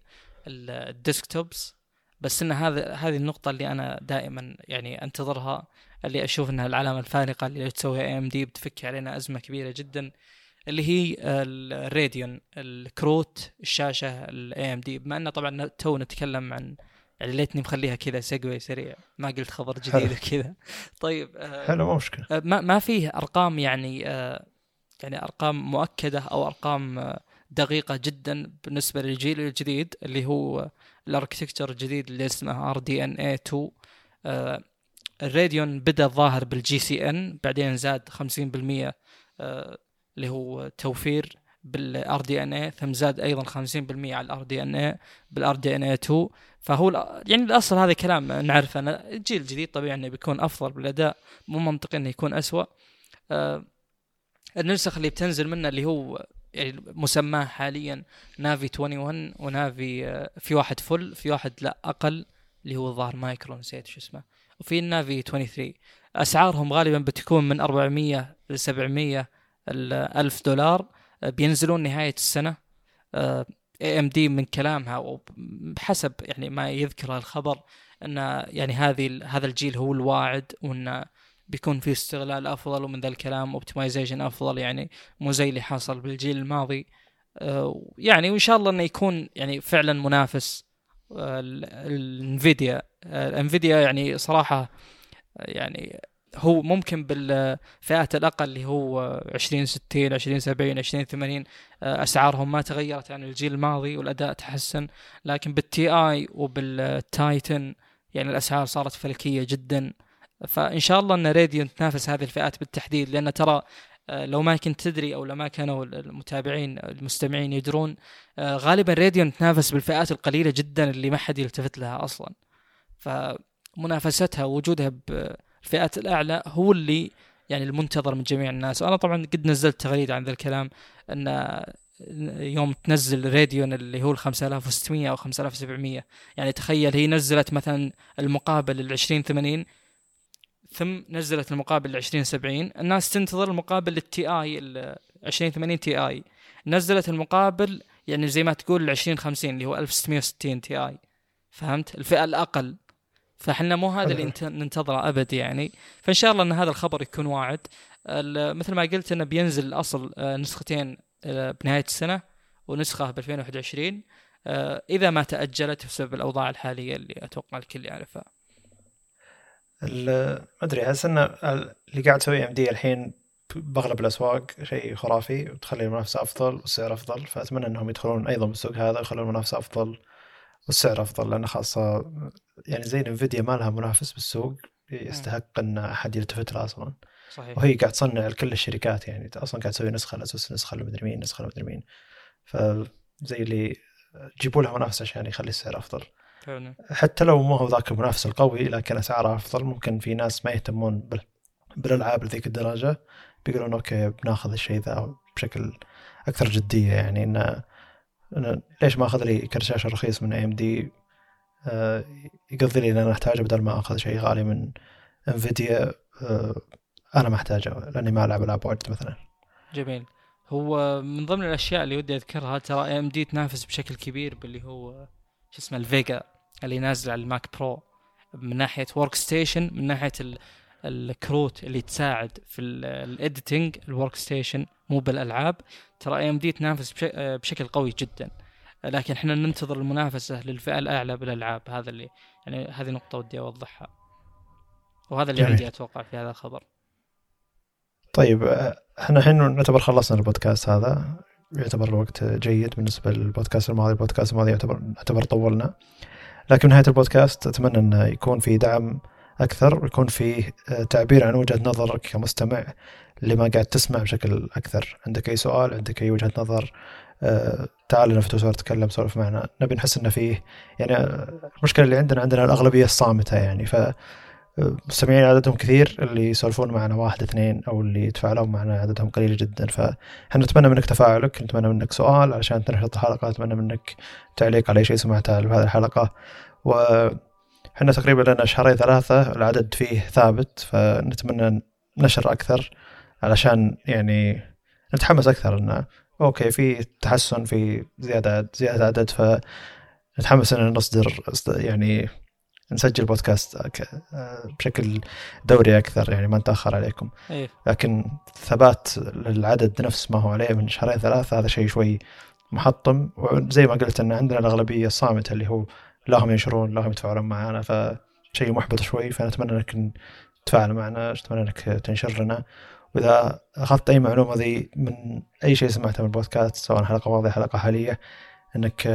ال desktops بس إن هذا هذه النقطة اللي أنا دائما يعني أنتظرها اللي أشوف إنها العلامة الفارقة اللي تسويها AMD بتفك علينا أزمة كبيرة جدا. اللي هي ال Radeon الكروت الشاشة ال AMD بما إنه طبعا تو نتكلم عن يعني ليتني مخليها كذا سيجوي سريع ما قلت خبر جديد كذا طيب آه، حلو مو مشكلة. آه، ما ما فيه أرقام يعني آه، يعني أرقام مؤكدة أو أرقام دقيقة جدا بالنسبة للجيل الجديد اللي هو ال architecture الجديد اللي اسمه RDNA 2 ال Radeon بدأ الظاهر بال GCN بعدين زاد 50% اللي هو توفير بال RDNA ثم زاد أيضا 50% على الار دي ان اي بالار دي ان اي 2 فهو يعني الأصل هذا كلام نعرفه. ان الجيل الجديد طبيعي إنه بيكون أفضل بالأداء مو منطقي إنه يكون اسوء آه النسخ اللي بتنزل منه اللي هو يعني مسماه حاليا Navi 21 و Navi آه في واحد full في واحد لا أقل اللي هو الظاهر مايكرو نسيت شو اسمه. وفي ال Navi 23 أسعارهم غالبا بتكون من 400 ل 700 ال 1000 دولار آه، بينزلون نهاية السنة. آه، AMD من كلامها وبحسب يعني ما يذكره الخبر إن يعني هذه هذا الجيل هو الواعد وإن بيكون في استغلال أفضل ومن ذا الكلام optimization أفضل يعني مو زي اللي حصل بالجيل الماضي. آه، يعني وإن شاء الله إنه يكون يعني فعلا منافس ال Nvidia ال Nvidia يعني صراحة يعني هو ممكن بالفئات الأقل اللي هو 20 60 20 70 20 80 أسعارهم ما تغيرت عن الجيل الماضي والأداء تحسن. لكن بال Ti وبال Titan يعني الأسعار صارت فلكية جدا. فإن شاء الله أن Radeon تنافس هذه الفئات بالتحديد لأن ترى آه، لو ما كنت تدري أو لو ما كانوا المتابعين المستمعين يدرون آه، غالبا Radeon تنافس بالفئات القليلة جدا اللي ما حد يلتفت لها أصلا. فمنافستها ووجودها بالفئات الأعلى هو اللي يعني المنتظر من جميع الناس. وأنا طبعا قد نزلت تغريدة عن ذا الكلام إن يوم تنزل Radeon اللي هو ال 5600 أو 5700 يعني تخيل هي نزلت مثلا المقابل ال 2080 ثم نزلت المقابل ل 2070 الناس تنتظر المقابل لل Ti ال 2080 Ti نزلت المقابل يعني زي ما تقول ال 2050 اللي هو 1660 Ti فهمت؟ الفئة الأقل. فاحنا مو هذا اللي ننتظره أبد يعني. فان شاء الله إن هذا الخبر يكون واعد. مثل ما قلت إنه بينزل الأصل آه، نسختين آه، بنهاية السنة ونسخة ب 2021 آه، إذا ما تأجلت بسبب الأوضاع الحالية اللي أتوقع الكل يعرفها. ما أدري احس ان اللي قاعد تسويه ام دي الحين بأغلب الأسواق شيء خرافي وتخلي المنافسة أفضل والسعر أفضل. فأتمنى إنهم يدخلون أيضا بالسوق هذا ويخلون المنافسة أفضل والسعر أفضل لأن خاصة يعني زي Nvidia ما لها منافس بالسوق يستحق إن أحد يلتفت لها أصلا. صحيح. وهي قاعد تصنع لكل الشركات يعني أصلا قاعد تسوي نسخة على أساس نسخة لمدري مين نسخة لمدري مين. فزي اللي جيبوا لها منافسه عشان يخلي السعر أفضل. فعلا. حتى لو مو هو ذاك المنافس القوي لكن أسعاره أفضل ممكن في ناس ما يهتمون بالألعاب لذيك الدرجه بيقولون okay بناخذ الشيء ذا بشكل أكثر جدية يعني انه إن ليش ما أخذ لي كرت شاشه رخيص من AMD يقضي لي أنا أحتاجه بدل ما أخذ شيء غالي من Nvidia آه أنا ما أحتاجه لأني ما ألعب ألعاب واجد مثلا. جميل. هو من ضمن الأشياء اللي ودي أذكرها ترى AMD تنافس بشكل كبير باللي هو شو اسمه ال Vega اللي نازل على ال Mac Pro. من ناحية workstation من ناحية الكروت اللي تساعد في ال editing ال workstation مو بالألعاب. ترى اي ام دي تنافس بشكل قوي جدا. لكن إحنا ننتظر المنافسة للفئة الأعلى بالألعاب. هذا اللي يعني هذه نقطة ودي أوضحها. وهذا اللي عندي أتوقع في هذا الخبر. طيب إحنا الحين نعتبر خلصنا البودكاست هذا. يعتبر الوقت جيد بالنسبة للبودكاست الماضي. البودكاست الماضي يعتبر نعتبر طولنا. لكن نهاية البودكاست أتمنى أنه يكون في دعم أكثر ويكون في آه، تعبير عن وجهة نظرك كمستمع لما قاعد تسمع بشكل أكثر. عندك أي سؤال عندك أي وجهة نظر آه، تعال لنا في تويتر تكلم سولف معنا. نبي نحس إنه فيه يعني المشكلة اللي عندنا عندنا الأغلبية الصامتة يعني. ف مستمعين عددهم كثير اللي يسولفون معنا واحد اثنين أو اللي يتفاعلون معنا عددهم قليل جدا. فاحنا نتمنى منك تفاعلك نتمنى منك سؤال عشان تنشط الحلقة. نتمنى منك تعليق على شيء سمعته بهذه الحلقة. وحنا تقريبا لنا شهرين ثلاثة العدد فيه ثابت. فنتمنى نشر أكثر علشان يعني نتحمس أكثر إنه أوكي في تحسن في زيادة زيادة عدد فنتحمس إن نصدر يعني نسجل بودكاست بشكل دوري أكثر يعني ما نتأخر عليكم. إيه. لكن ثبات العدد نفس ما هو عليه من شهرين ثلاثة هذا شيء شوي محطم. وزي ما قلت إن عندنا الأغلبية الصامتة اللي هو لا هم ينشرون لا هم يتفاعلون معنا فشيء محبط شوي فنتمنى إنك تتفاعل معنا نتمنى إنك تنشر لنا. وإذا أخذت أي معلومة ذي من أي شيء سمعته من البودكاست سواء حلقة ماضيه حلقة حالية إنك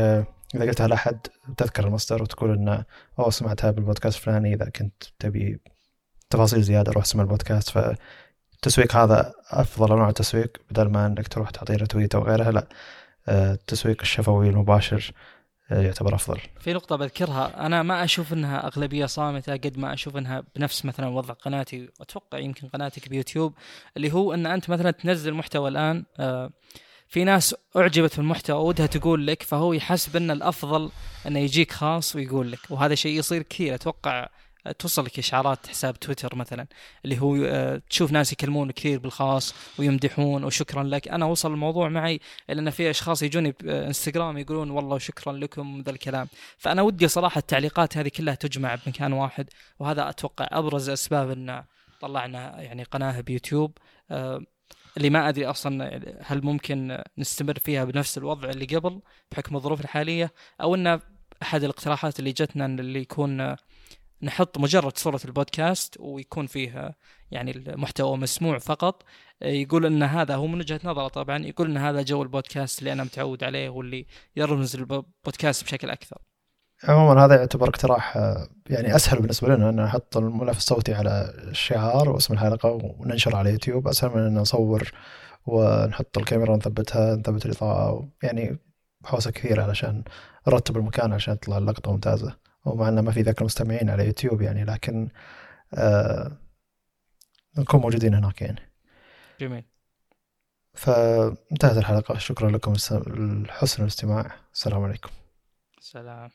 إذا قلتها لأحد تذكر المصدر وتقول انه أوه سمعتها بالبودكاست الفلاني إذا كنت تبي تفاصيل زيادة روح اسمع البودكاست. فالتسويق هذا أفضل أنواع التسويق بدل ما إنك تروح تعطي تويت أو غيرها لأ آه، التسويق الشفوي المباشر آه، يعتبر أفضل. في نقطة بذكرها أنا ما أشوف إنها أغلبية صامتة قد ما أشوف إنها بنفس مثلا وضع قناتي أتوقع يمكن قناتك بيوتيوب اللي هو إن أنت مثلا تنزل محتوى الآن آه في ناس أعجبت بالمحتوى ودها تقول لك فهو يحسب إن الأفضل إنه يجيك خاص ويقول لك وهذا شيء يصير كثير أتوقع توصلك إشعارات حساب تويتر مثلا اللي هو آه، تشوف ناس يكلمون كثير بالخاص ويمدحون وشكرا لك. أنا وصل الموضوع معي إلى إن في أشخاص يجوني بانستغرام يقولون والله شكرا لكم ذا الكلام. فأنا ودي صراحة التعليقات هذه كلها تجمع بمكان واحد وهذا أتوقع أبرز أسباب إن طلعنا يعني قناة بيوتيوب. آه، اللي ما أدري أصلا هل ممكن نستمر فيها بنفس الوضع اللي قبل بحكم الظروف الحالية أو إن أحد الاقتراحات اللي جتنا اللي يكون نحط مجرد صورة البودكاست ويكون فيه يعني المحتوى مسموع فقط. يقول إن هذا هو من وجهة نظره طبعا يقول إن هذا جو البودكاست اللي أنا متعود عليه واللي يرمز البودكاست بشكل أكثر. عموما هذا يعتبر اقتراح يعني أسهل بالنسبة لنا إن نحط الملف الصوتي على الشعار واسم الحلقة وننشر على يوتيوب. أسهل من إن نصور ونحط الكاميرا ونثبتها نثبت الإضاءة يعني حوسة كثيرة علشان نرتب المكان عشان تطلع اللقطة ممتازة. ومع انه ما في ذاك المستمعين على يوتيوب يعني لكن آه نكون موجودين هناك يعني. جميل. فانتهت الحلقة. شكرا لكم لحسن الاستماع. السلام عليكم. سلام.